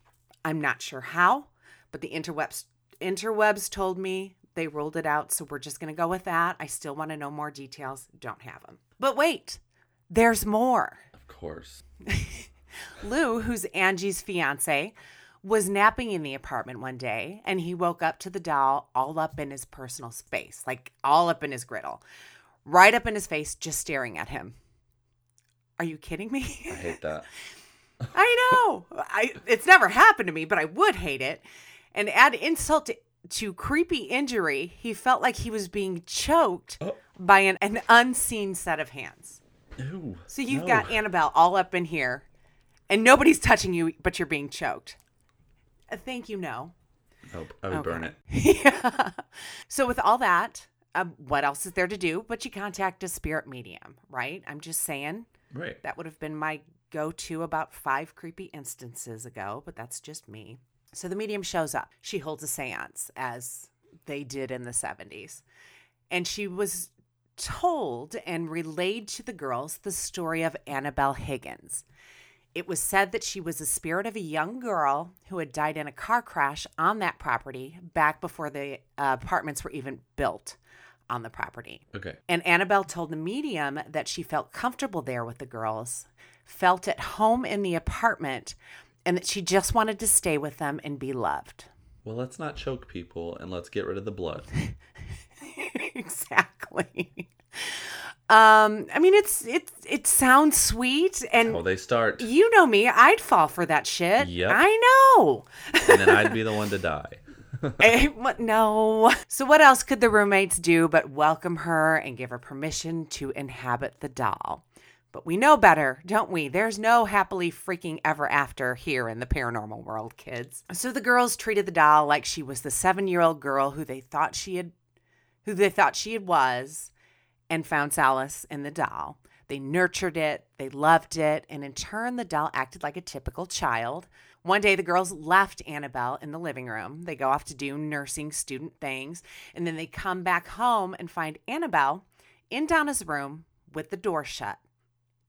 I'm not sure how, but the interwebs interwebs told me they ruled it out, so we're just going to go with that. I still want to know more details. Don't have them. But wait, there's more. of course. Lou, who's Angie's fiance, was napping in the apartment one day and he woke up to the doll all up in his personal space, like all up in his griddle, right up in his face, just staring at him. Are you kidding me? I hate that. I know. I it's never happened to me, but I would hate it. And add insult to, to creepy injury, he felt like he was being choked Oh. by an, an unseen set of hands. Ew. So you've no. got Annabelle all up in here, and nobody's touching you, but you're being choked. Uh, thank you, no. Nope, I would burn it. yeah. So with all that, um, what else is there to do? But you contact a spirit medium, right? I'm just saying Right. that would have been my go-to about five creepy instances ago, but that's just me. So the medium shows up. She holds a séance as they did in the 70s. And she was told and relayed to the girls the story of Annabelle Higgins. It was said that she was the spirit of a young girl who had died in a car crash on that property back before the uh, apartments were even built on the property. Okay. And Annabelle told the medium that she felt comfortable there with the girls, felt at home in the apartment, and that she just wanted to stay with them and be loved. Well, let's not choke people and let's get rid of the blood. exactly. Um, I mean, it's it it sounds sweet, and How they start, you know me, I'd fall for that shit. Yep. I know. and then I'd be the one to die. Eh, what- no. So, what else could the roommates do but welcome her and give her permission to inhabit the doll? But we know better, don't we? There's no happily freaking ever after here in the paranormal world, kids. So the girls treated the doll like she was the seven-year-old girl who they thought she had, who they thought she was, and found solace in the doll. They nurtured it, they loved it, and in turn, the doll acted like a typical child. One day, the girls left Annabelle in the living room. They go off to do nursing student things, and then they come back home and find Annabelle in Donna's room with the door shut.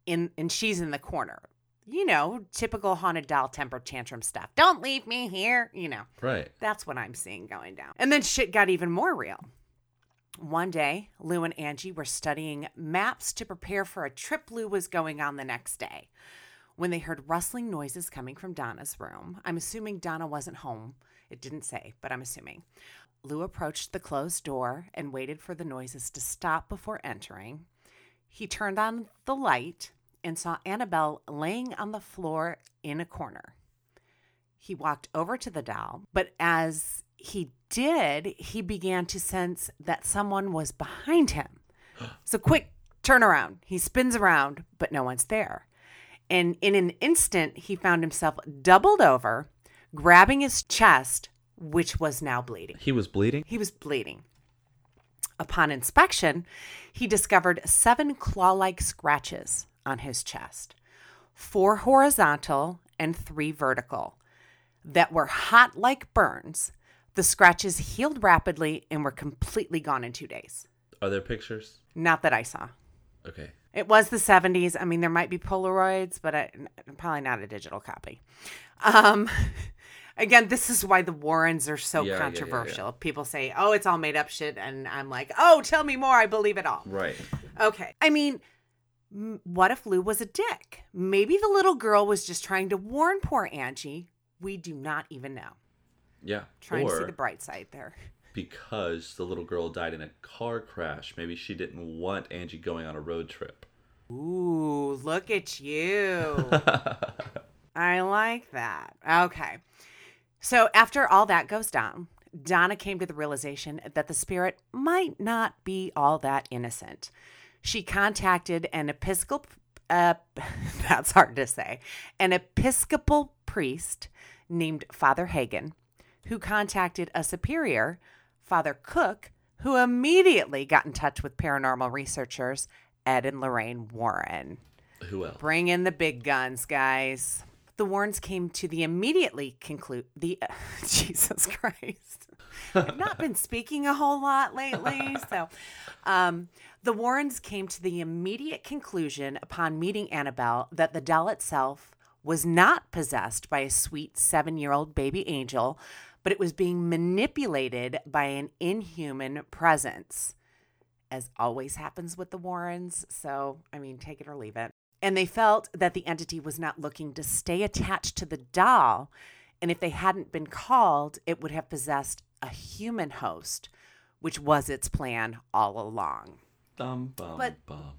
In and she's in the corner. You know, typical haunted doll temper tantrum stuff. Don't leave me here. You know. Right. That's what I'm seeing going down. And then shit got even more real. One day, Lou and Angie were studying maps to prepare for a trip Lou was going on the next day when they heard rustling noises coming from Donna's room. I'm assuming Donna wasn't home. It didn't say, but I'm assuming. Lou approached the closed door and waited for the noises to stop before entering. He turned on the light and saw Annabelle laying on the floor in a corner. He walked over to the doll, but as he did, he began to sense that someone was behind him. So, quick turnaround. He spins around, but no one's there. And in an instant, he found himself doubled over, grabbing his chest, which was now bleeding. He was bleeding. He was bleeding. Upon inspection, he discovered seven claw like scratches on his chest four horizontal and three vertical that were hot like burns. The scratches healed rapidly and were completely gone in two days. Are there pictures? Not that I saw. Okay. It was the 70s. I mean, there might be Polaroids, but I, probably not a digital copy. Um, again, this is why the Warrens are so Yeah, yeah, yeah, yeah. controversial. People say, oh, it's all made up shit. And I'm like, oh, tell me more. I believe it all. Right. Okay. I mean, what if Lou was a dick? Maybe the little girl was just trying to warn poor Angie. We do not even know. Yeah. Trying to see the bright side there. because the little girl died in a car crash, maybe she didn't want Angie going on a road trip. Ooh, look at you. I like that. Okay. So after all that goes down, Donna came to the realization that the spirit might not be all that innocent. She contacted an episcopal uh, that's hard to say, an episcopal priest named Father Hagen, who contacted a superior, Father Cook, who immediately got in touch with paranormal researchers Ed and Lorraine Warren. Who else? Bring in the big guns, guys. The Warrens came to the immediately conclude the Jesus Christ. I've not been speaking a whole lot lately, so um, the Warrens came to the immediate conclusion upon meeting Annabelle that the doll itself was not possessed by a sweet seven-year-old baby angel, but it was being manipulated by an inhuman presence as always happens with the Warrens. So, I mean, take it or leave it. And they felt that the entity was not looking to stay attached to the doll. And if they hadn't been called, it would have possessed a human host, which was its plan all along. Bum, bum, But- bum.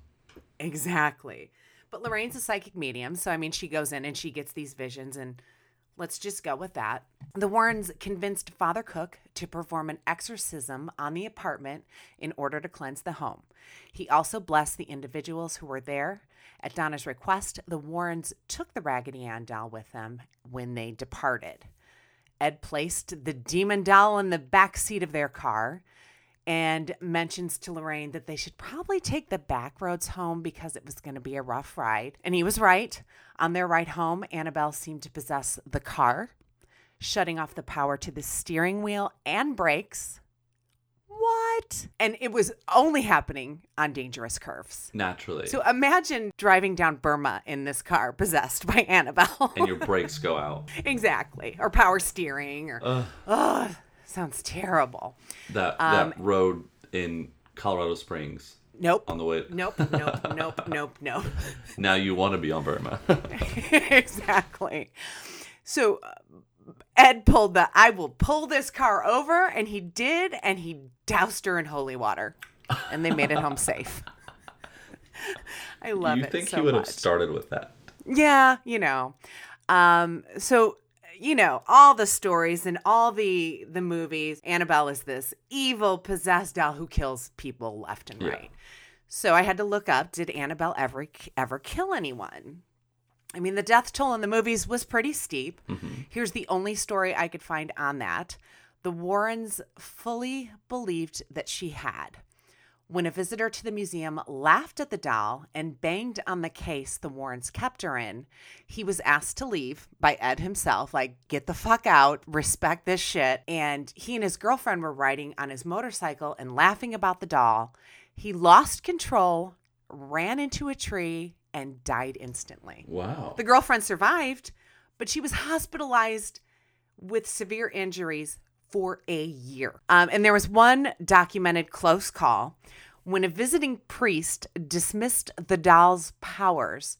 Exactly. But Lorraine's a psychic medium. So, I mean, she goes in and she gets these visions, and let's just go with that. The Warrens convinced Father Cook to perform an exorcism on the apartment in order to cleanse the home. He also blessed the individuals who were there. At Donna's request, the Warrens took the Raggedy Ann doll with them when they departed. Ed placed the demon doll in the back seat of their car and mentions to Lorraine that they should probably take the back roads home because it was going to be a rough ride. And he was right. On their ride home, Annabelle seemed to possess the car, shutting off the power to the steering wheel and brakes. What? And it was only happening on dangerous curves. Naturally. So imagine driving down Burma in this car possessed by Annabelle. and your brakes go out. exactly. Or power steering or Ugh. Ugh, sounds terrible. That Um, that road in Colorado Springs Nope. on the way. Nope, nope, nope, nope, nope. Now you want to be on Burma. exactly. So uh, Ed pulled the I will pull this car over, and he did, and he doused her in holy water, and they made it home safe. I love you it You think so he would much. have started with that? Yeah, you know. Um, so you know all the stories and all the the movies. Annabelle is this evil possessed doll who kills people left and Yeah. right. So I had to look up: Did Annabelle ever ever kill anyone? I mean, the death toll in the movies was pretty steep. Mm-hmm. Here's the only story I could find on that. The Warrens fully believed that she had. When a visitor to the museum laughed at the doll and banged on the case the Warrens kept her in, he was asked to leave by Ed himself, like, get the fuck out, respect this shit. And he and his girlfriend were riding on his motorcycle and laughing about the doll. He lost control, ran into a tree, and died instantly. Wow. The girlfriend survived, but she was hospitalized with severe injuries for a year. Um, and there was one documented close call when a visiting priest dismissed the doll's powers.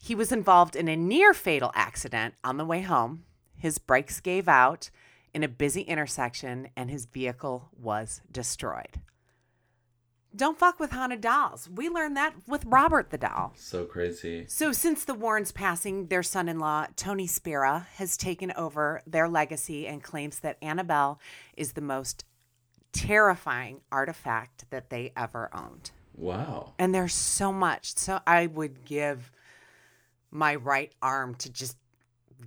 He was involved in a near fatal accident on the way home. His brakes gave out in a busy intersection and his vehicle was destroyed. Don't fuck with haunted dolls. We learned that with Robert the doll. so crazy. So, since the Warrens' passing, their son in law, Tony Spera, has taken over their legacy and claims that Annabelle is the most terrifying artifact that they ever owned. Wow. And there's so much. So, I would give my right arm to just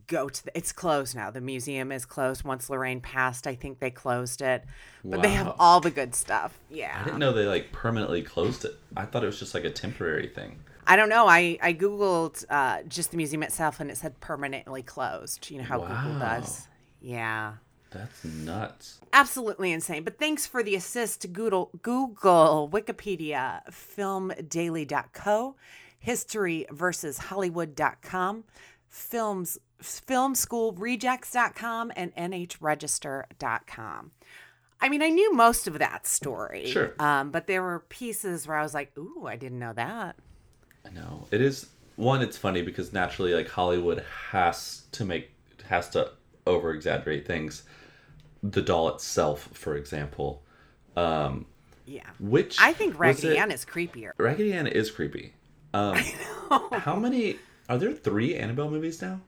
go to the, it's closed now. The museum is closed. Once Lorraine passed, I think they closed it. But they have all the good stuff. Yeah. I didn't know they like permanently closed it. I thought it was just like a temporary thing. I don't know. I I googled uh, just the museum itself, and it said permanently closed. You know how Google does. Yeah, That's nuts. absolutely insane. But thanks for the assist to Google, Google Wikipedia, FilmDaily.co, History versus Hollywood.com, Films FilmSchoolRejects.com, and NHRegister.com. I mean, I knew most of that story. Sure. Um, but there were pieces where I was like, "Ooh, I didn't know that." I know. It is one, it's funny because naturally like Hollywood has to make has to over exaggerate things. The doll itself, for example. Um Yeah. which I think Raggedy Ann is creepier. Raggedy Ann is creepy. Um how many are there three Annabelle movies now?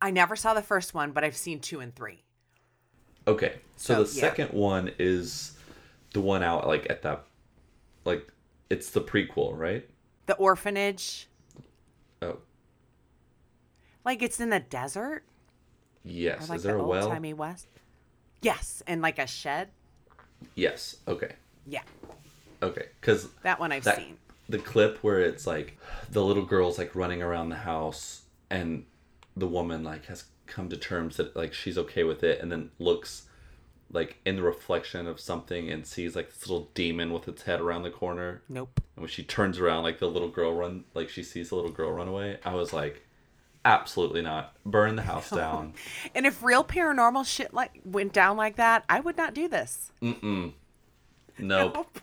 I never saw the first one, but I've seen two and three. Okay. So, So, the yeah. second one is the one out like at that like it's the prequel, right? The orphanage, Oh, like it's in the desert, or yes. like is there the a old well? timey west. Yes, and like a shed. Yes. Okay. Yeah, Okay. Cuz that one I've that seen. The clip where it's like the little girl's like running around the house and the woman like has come to terms that like she's okay with it and then looks like in the reflection of something and sees like this little demon with its head around the corner Nope. and when she turns around like the little girl run like she sees the little girl run away i was like absolutely not burn the house down And if real paranormal shit like went down like that, I would not do this. Mm-mm. Nope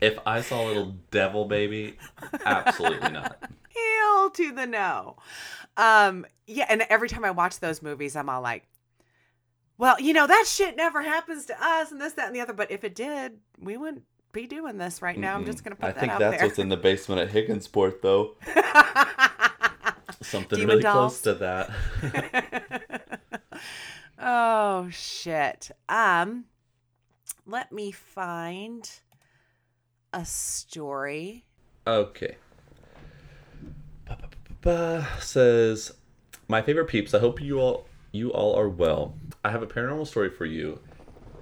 if i saw a little devil baby absolutely not Hell to the no. Um, yeah, and every time I watch those movies, I'm all like, well, you know, that shit never happens to us and this, that, and the other. But if it did, we wouldn't be doing this right now. I'm just going to put i that think out that's there. what's in the basement at higginsport though something Demon really dolls. close to that oh, shit. Um, let me find a story. Okay. Ba-ba-ba-ba says, "My favorite peeps. I hope you all you all are well. I have a paranormal story for you,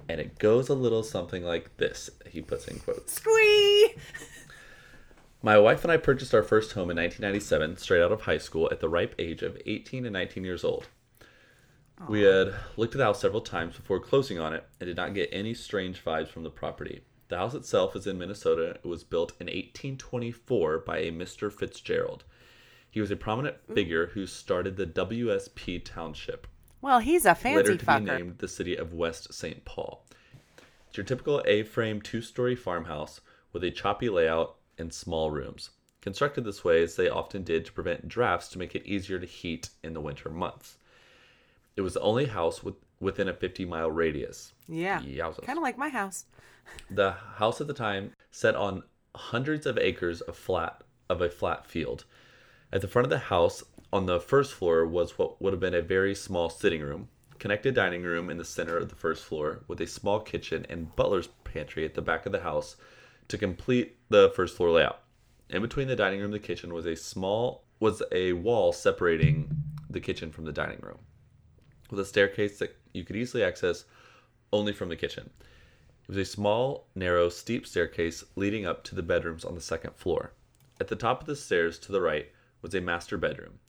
and it goes a little something like this." He puts in quotes. Squee! My wife and I purchased our first home in 1997, straight out of high school, at the ripe age of 18 and 19 years old. We had looked at the house several times before closing on it and did not get any strange vibes from the property. The house itself is in Minnesota. It was built in 1824 by a Mr. Fitzgerald. He was a prominent mm. figure who started the WSP Township, Well, he's a fancy later to fucker. be named the city of West St. Paul. It's your typical A-frame two-story farmhouse with a choppy layout and small rooms. Constructed this way as they often did to prevent drafts to make it easier to heat in the winter months. It was the only house with, within a 50-mile radius. Yeah. Kind of like my house. The house at the time set on hundreds of acres of flat of a flat field. At the front of the house, on the first floor, was what would have been a very small sitting room, connected dining room in the center of the first floor, with a small kitchen and butler's pantry at the back of the house to complete the first floor layout. In between the dining room and the kitchen was a small was a wall separating the kitchen from the dining room, with a staircase that you could easily access only from the kitchen. It was a small, narrow, steep staircase leading up to the bedrooms on the second floor. At the top of the stairs to the right was a master bedroom.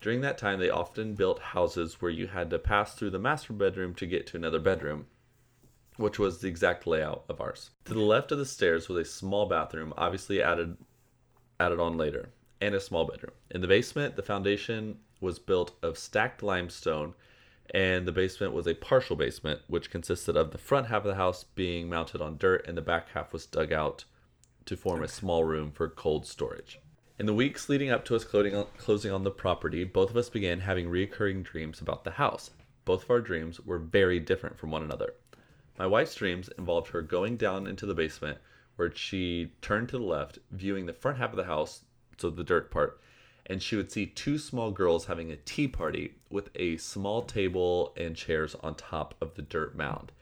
During that time, they often built houses where you had to pass through the master bedroom to get to another bedroom, which was the exact layout of ours. To the left of the stairs was a small bathroom, obviously added added on later, and a small bedroom. In the basement, the foundation was built of stacked limestone, and the basement was a partial basement, which consisted of the front half of the house being mounted on dirt, and the back half was dug out to form a small room for cold storage. In the weeks leading up to us closing closing on the property, both of us began having recurring dreams about the house. Both of our dreams were very different from one another. My wife's dreams involved her going down into the basement, where she turned to the left, viewing the front half of the house, so the dirt part, and she would see two small girls having a tea party with a small table and chairs on top of the dirt mound.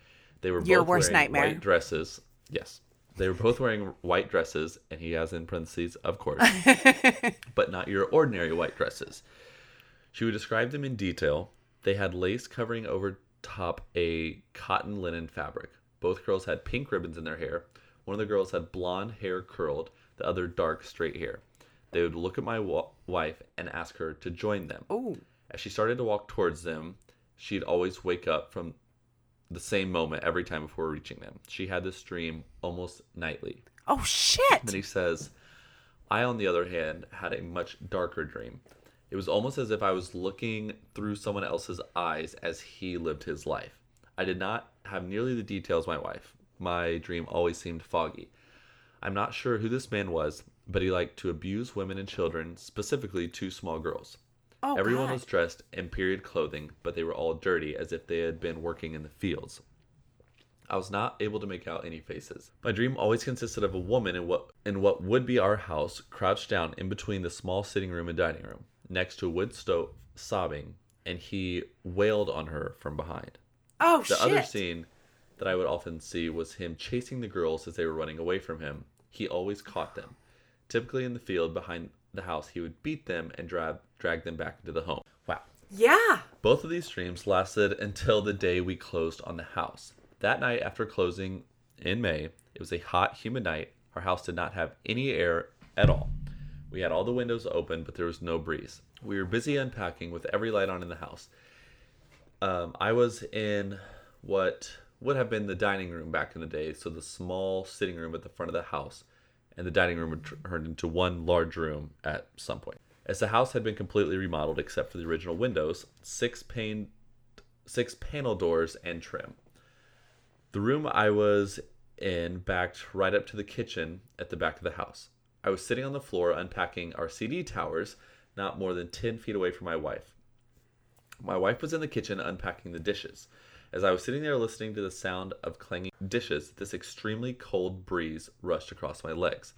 They were Your both worst wearing nightmare. white dresses. Yes. They were both wearing white dresses, and he has in parentheses, of course, but not your ordinary white dresses. She would describe them in detail, They had lace covering over top a cotton linen fabric. Both girls had pink ribbons in their hair. One of the girls had blonde hair curled, the other dark straight hair. They would look at my wa- wife and ask her to join them. Oh, As she started to walk towards them, she'd always wake up from the same moment every time before reaching them. She had this dream almost nightly. oh shit! Then he says, I, on the other hand, had a much darker dream. It was almost as if I was looking through someone else's eyes as he lived his life. I did not have nearly the details my wife. My dream always seemed foggy. I'm not sure who this man was, but he liked to abuse women and children, specifically two small girls. Oh, Everyone God. was dressed in period clothing, but they were all dirty as if they had been working in the fields. I was not able to make out any faces. My dream always consisted of a woman in what in what would be our house, crouched down in between the small sitting room and dining room, next to a wood stove, sobbing, and he wailed on her from behind. Oh The shit! other scene that I would often see was him chasing the girls as they were running away from him. He always caught them. Typically in the field behind the house, he would beat them and drag drag them back into the home. Wow. yeah. Both of these dreams lasted until the day we closed on the house. That night after closing in May, it was a hot, humid night. Our house did not have any air at all. We had all the windows open, but there was no breeze. We were busy unpacking with every light on in the house. Um, I was in what would have been the dining room back in the day, so the small sitting room at the front of the house, and the dining room would turn into one large room at some point. As the house had been completely remodeled except for the original windows, six pane, six panel doors, and trim. The room I was in backed right up to the kitchen at the back of the house. I was sitting on the floor unpacking our CD towers, not more than 10 feet away from my wife. My wife was in the kitchen unpacking the dishes. As I was sitting there listening to the sound of clanging dishes, this extremely cold breeze rushed across my legs.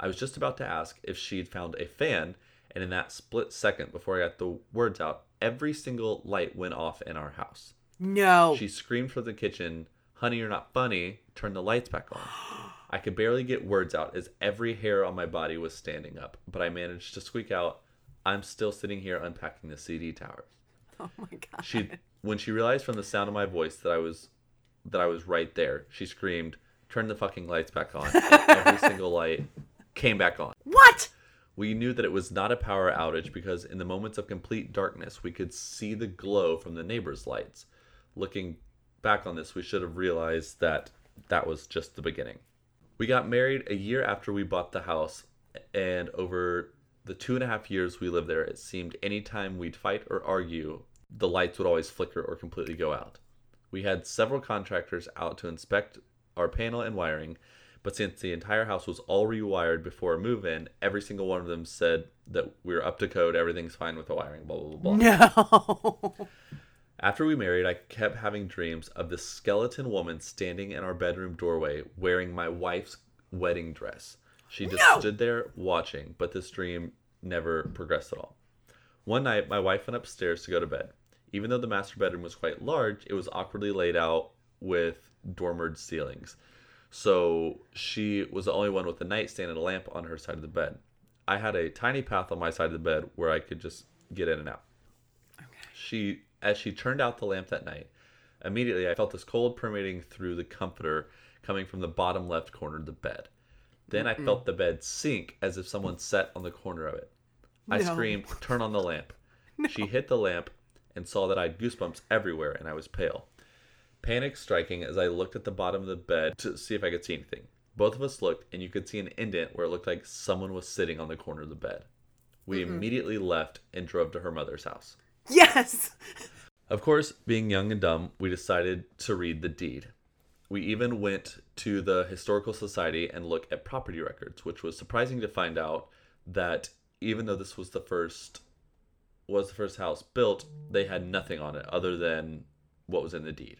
I was just about to ask if she'd found a fan, and in that split second before I got the words out, every single light went off in our house. No. She screamed from the kitchen, Honey, you're not funny. Turn the lights back on. I could barely get words out as every hair on my body was standing up, but I managed to squeak out, I'm still sitting here unpacking the CD tower. oh my god. She when she realized from the sound of my voice that I was that I was right there, she screamed, "Turn the fucking lights back on." Every single light came back on. What? We knew that it was not a power outage because in the moments of complete darkness, we could see the glow from the neighbors' lights. Looking back on this, we should have realized that that was just the beginning. We got married a year after we bought the house, and over the two and a half years we lived there, it seemed anytime we'd fight or argue, the lights would always flicker or completely go out. We had several contractors out to inspect our panel and wiring, but since the entire house was all rewired before a move in, every single one of them said that we were up to code, everything's fine with the wiring, blah, blah, blah, blah. No. After we married, I kept having dreams of this skeleton woman standing in our bedroom doorway wearing my wife's wedding dress. She just No! stood there watching, but this dream never progressed at all. One night, my wife went upstairs to go to bed. Even though the master bedroom was quite large, it was awkwardly laid out with dormered ceilings. So she was the only one with a nightstand and a lamp on her side of the bed. I had a tiny path on my side of the bed where I could just get in and out. Okay. She, as she turned out the lamp that night, immediately I felt this cold permeating through the comforter coming from the bottom left corner of the bed. Then I felt the bed sink as if someone sat on the corner of it. I No. screamed, "Turn on the lamp!" She hit the lamp and saw that I had goosebumps everywhere and I was pale. Panic striking as I looked at the bottom of the bed to see if I could see anything. Both of us looked, and you could see an indent where it looked like someone was sitting on the corner of the bed. We immediately left and drove to her mother's house. Yes. Of course, being young and dumb, we decided to read the deed. We even went to the Historical Society and look at property records, which was surprising to find out that even though this was the first was the first house built, they had nothing on it other than what was in the deed.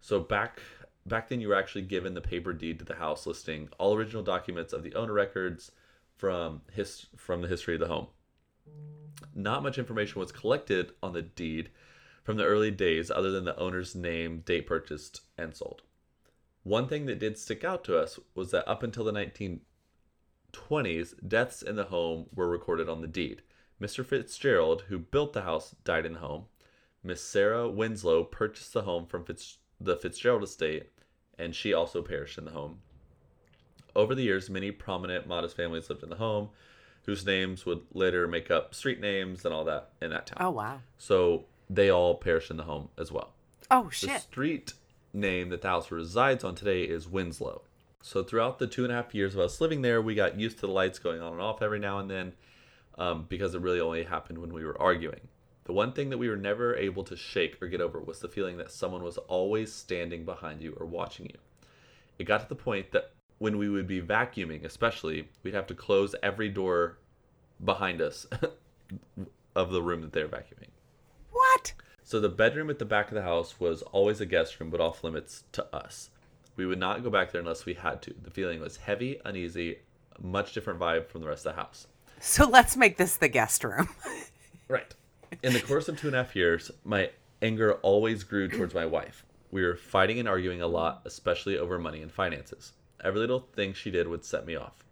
So back back then you were actually given the paper deed to the house listing all original documents of the owner records from his from the history of the home. Not much information was collected on the deed from the early days other than the owner's name, date purchased, and sold. One thing that did stick out to us was that up until the 1920s, deaths in the home were recorded on the deed. Mr. Fitzgerald, who built the house, died in the home. Miss Sarah Winslow purchased the home from Fitz, the Fitzgerald estate, and she also perished in the home. Over the years, many prominent modest families lived in the home, whose names would later make up street names and all that in that town. Oh wow. So they all perished in the home as well. Oh shit! The street name that the house resides on today is Winslow. So throughout the two and a half years of us living there, we got used to the lights going on and off every now and then um, because it really only happened when we were arguing. The one thing that we were never able to shake or get over was the feeling that someone was always standing behind you or watching you. It got to the point that when we would be vacuuming, especially, we'd have to close every door behind us of the room that they were vacuuming. What? So the bedroom at the back of the house was always a guest room, but off limits to us. We would not go back there unless we had to. The feeling was heavy, uneasy, much different vibe from the rest of the house. So let's make this the guest room. Right. In the course of two and a half years, my anger always grew towards my wife. We were fighting and arguing a lot, especially over money and finances. Every little thing she did would set me off.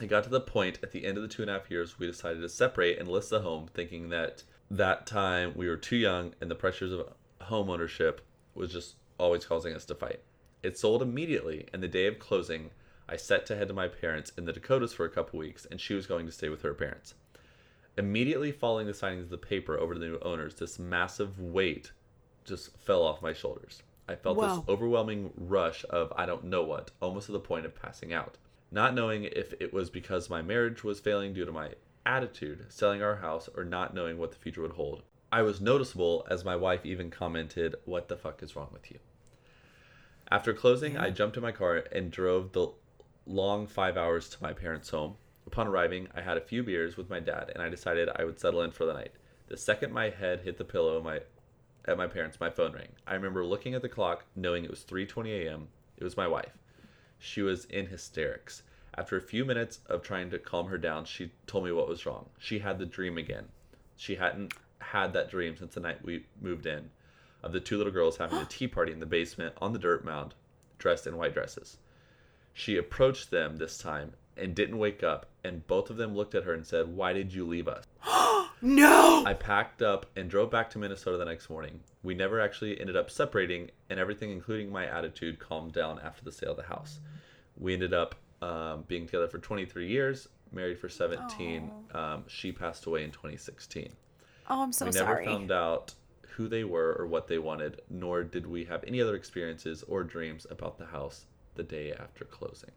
It got to the point at the end of the two and a half years we decided to separate and list the home, thinking that that time we were too young and the pressures of home ownership was just always causing us to fight. It sold immediately, and the day of closing, I set to head to my parents in the Dakotas for a couple weeks, and she was going to stay with her parents. Immediately following the signing of the paper over to the new owners, this massive weight just fell off my shoulders. I felt this overwhelming rush of I don't know what, almost to the point of passing out. Not knowing if it was because my marriage was failing due to my attitude, selling our house, or not knowing what the future would hold. I was noticeable as my wife even commented, What the fuck is wrong with you? After closing, I jumped in my car and drove the long five hours to my parents' home. Upon arriving, I had a few beers with my dad, and I decided I would settle in for the night. The second my head hit the pillow, my at my parents, my phone rang. I remember looking at the clock, knowing it was 3:20 a.m. It was my wife. She was in hysterics. After a few minutes of trying to calm her down, she told me what was wrong. She had the dream again. She hadn't had that dream since the night we moved in, of the two little girls having a tea party in the basement on the dirt mound, dressed in white dresses. She approached them this time and didn't wake up, and both of them looked at her and said, Why did you leave us? No. I packed up and drove back to Minnesota the next morning. We never actually ended up separating, and everything, including my attitude, calmed down after the sale of the house. We ended up um, being together for 23 years, married for 17. Um, she passed away in 2016. Oh, I'm so sorry. we never found out who they were or what they wanted, nor did we have any other experiences or dreams about the house the day after closing.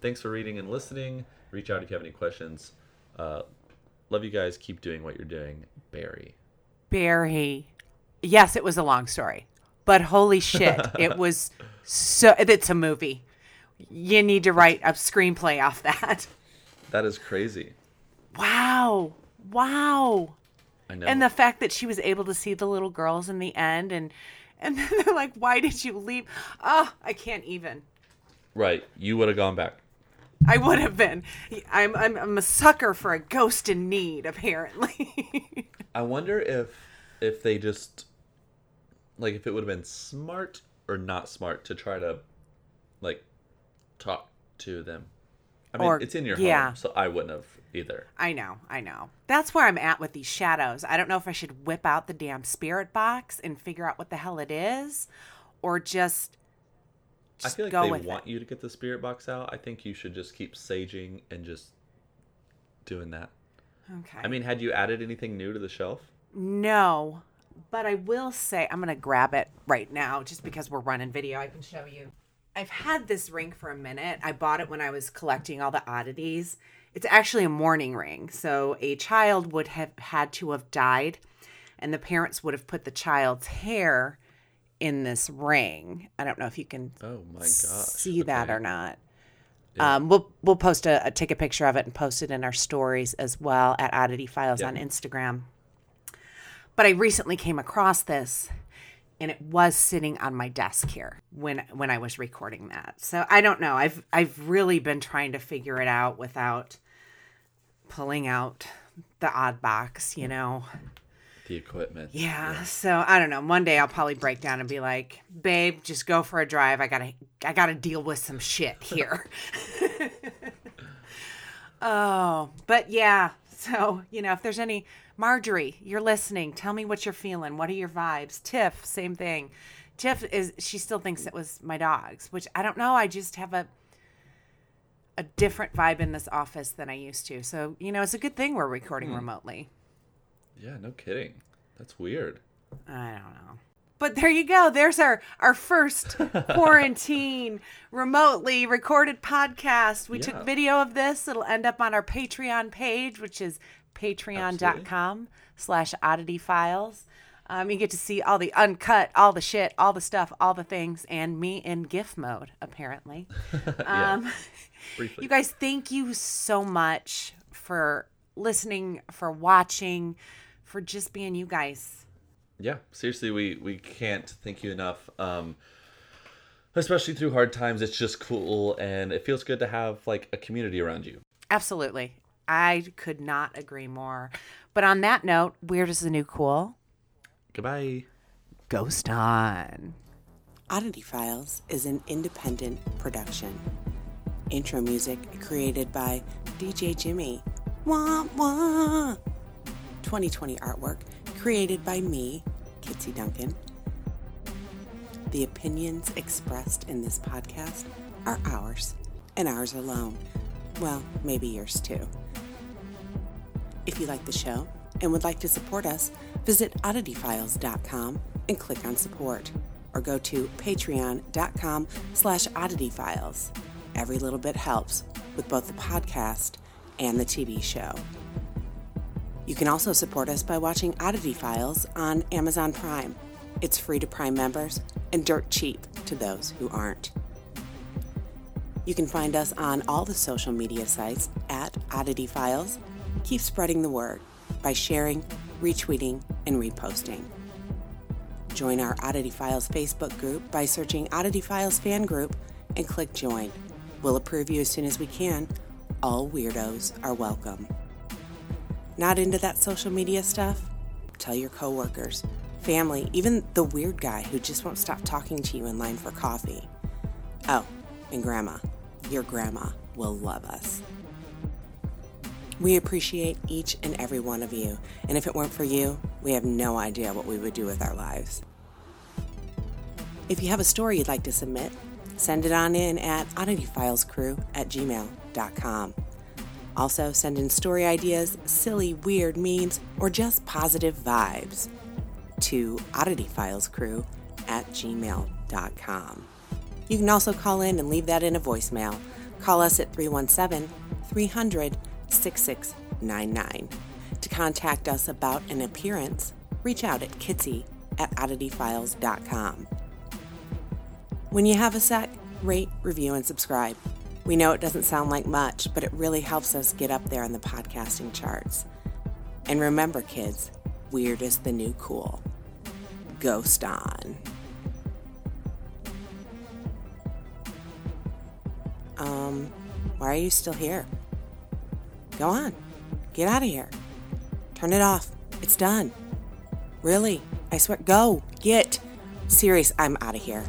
Thanks for reading and listening. Reach out if you have any questions. Uh, love you guys. Keep doing what you're doing. Barry. Barry. Yes, it was a long story, but holy shit, it was so. It's a movie. You need to write a screenplay off that. That is crazy. Wow. Wow. I know. And the fact that she was able to see the little girls in the end and and then they're like, Why did you leave? Oh, I can't even. Right. You would have gone back. I would have been. I'm I'm, I'm a sucker for a ghost in need, apparently. I wonder if if they just like if it would have been smart or not smart to try to like talk to them. I mean, Or- it's in your yeah. home, so I wouldn't have either. I know, I know. That's where I'm at with these shadows. I don't know if I should whip out the damn spirit box and figure out what the hell it is, or just, I feel like they want it. you to get the spirit box out. I think you should just keep saging and just doing that. Okay. I mean, had you added anything new to the shelf? No, but I will say I'm gonna grab it right now just because we're running video. I can show you. I've had this ring for a minute. I bought it when I was collecting all the oddities. It's actually a mourning ring. So a child would have had to have died, and the parents would have put the child's hair in this ring. I don't know if you can Oh my gosh. see that or not. Um, we'll we'll post a, a take a picture of it and post it in our stories as well at Oddity Files Yeah. on Instagram. But I recently came across this, and it was sitting on my desk here when when I was recording that. So I don't know. I've I've really been trying to figure it out without pulling out the odd box. You know. The equipment. Yeah, so I don't know. One day I'll probably break down and be like, "Babe, just go for a drive. I gotta, I gotta deal with some shit here." oh, but yeah. So you know, if there's any Marjorie, you're listening. Tell me what you're feeling. What are your vibes? Tiff, same thing. Tiff is she still thinks it was my dogs, which I don't know. I just have a a different vibe in this office than I used to. So, you know, it's a good thing we're recording hmm. remotely. Yeah, no kidding. That's weird. I don't know. But there you go. There's our our first quarantine remotely recorded podcast. We Yeah. took video of this. It'll end up on our Patreon page, which is patreon.com slash oddity files. Um, you get to see all the uncut, all the shit, all the stuff, all the things, and me in GIF mode, apparently. Yeah. Um, Briefly. you guys, thank you so much for listening, for watching, for just being you guys. yeah seriously we we can't thank you enough um especially through hard times it's just cool and it feels good to have like a community around you Absolutely. I could not agree more. But on that note, weird is the new cool. goodbye Ghost on. Oddity Files is an independent production. Intro music created by DJ Jimmy. Wah wah. 2020 artwork created by me, Kitsy Duncan. The opinions expressed in this podcast are ours, and ours alone. Well, maybe yours too. If you like the show and would like to support us, visit oddityfiles.com and click on support or go to patreon.com slash oddityfiles. Every little bit helps with both the podcast and the TV show. You can also support us by watching Oddity Files on Amazon Prime. It's free to Prime members and dirt cheap to those who aren't. You can find us on all the social media sites at Oddity Files. Keep spreading the word by sharing, retweeting, and reposting. Join our Oddity Files Facebook group by searching Oddity Files Fan Group and click Join. We'll approve you as soon as we can. All weirdos are welcome. Not into that social media stuff? Tell your coworkers, family, even the weird guy who just won't stop talking to you in line for coffee. Oh, and grandma. Your grandma will love us. We appreciate each and every one of you, and if it weren't for you, we have no idea what we would do with our lives. If you have a story you'd like to submit, send it on in at oddityfilescrew at gmail.com. Also, send in story ideas, silly, weird memes, or just positive vibes to oddityfilescrew at gmail.com. You can also call in and leave that in a voicemail. Call us at 317 300 6699. To contact us about an appearance, reach out at kitsy at oddityfiles.com. When you have a sec, rate, review, and subscribe. We know it doesn't sound like much, but it really helps us get up there in the podcasting charts. And remember, kids, weird is the new cool. Ghost on. Um, why are you still here? Go on. Get out of here. Turn it off. It's done. Really. I swear. Go. Get. Serious. I'm out of here.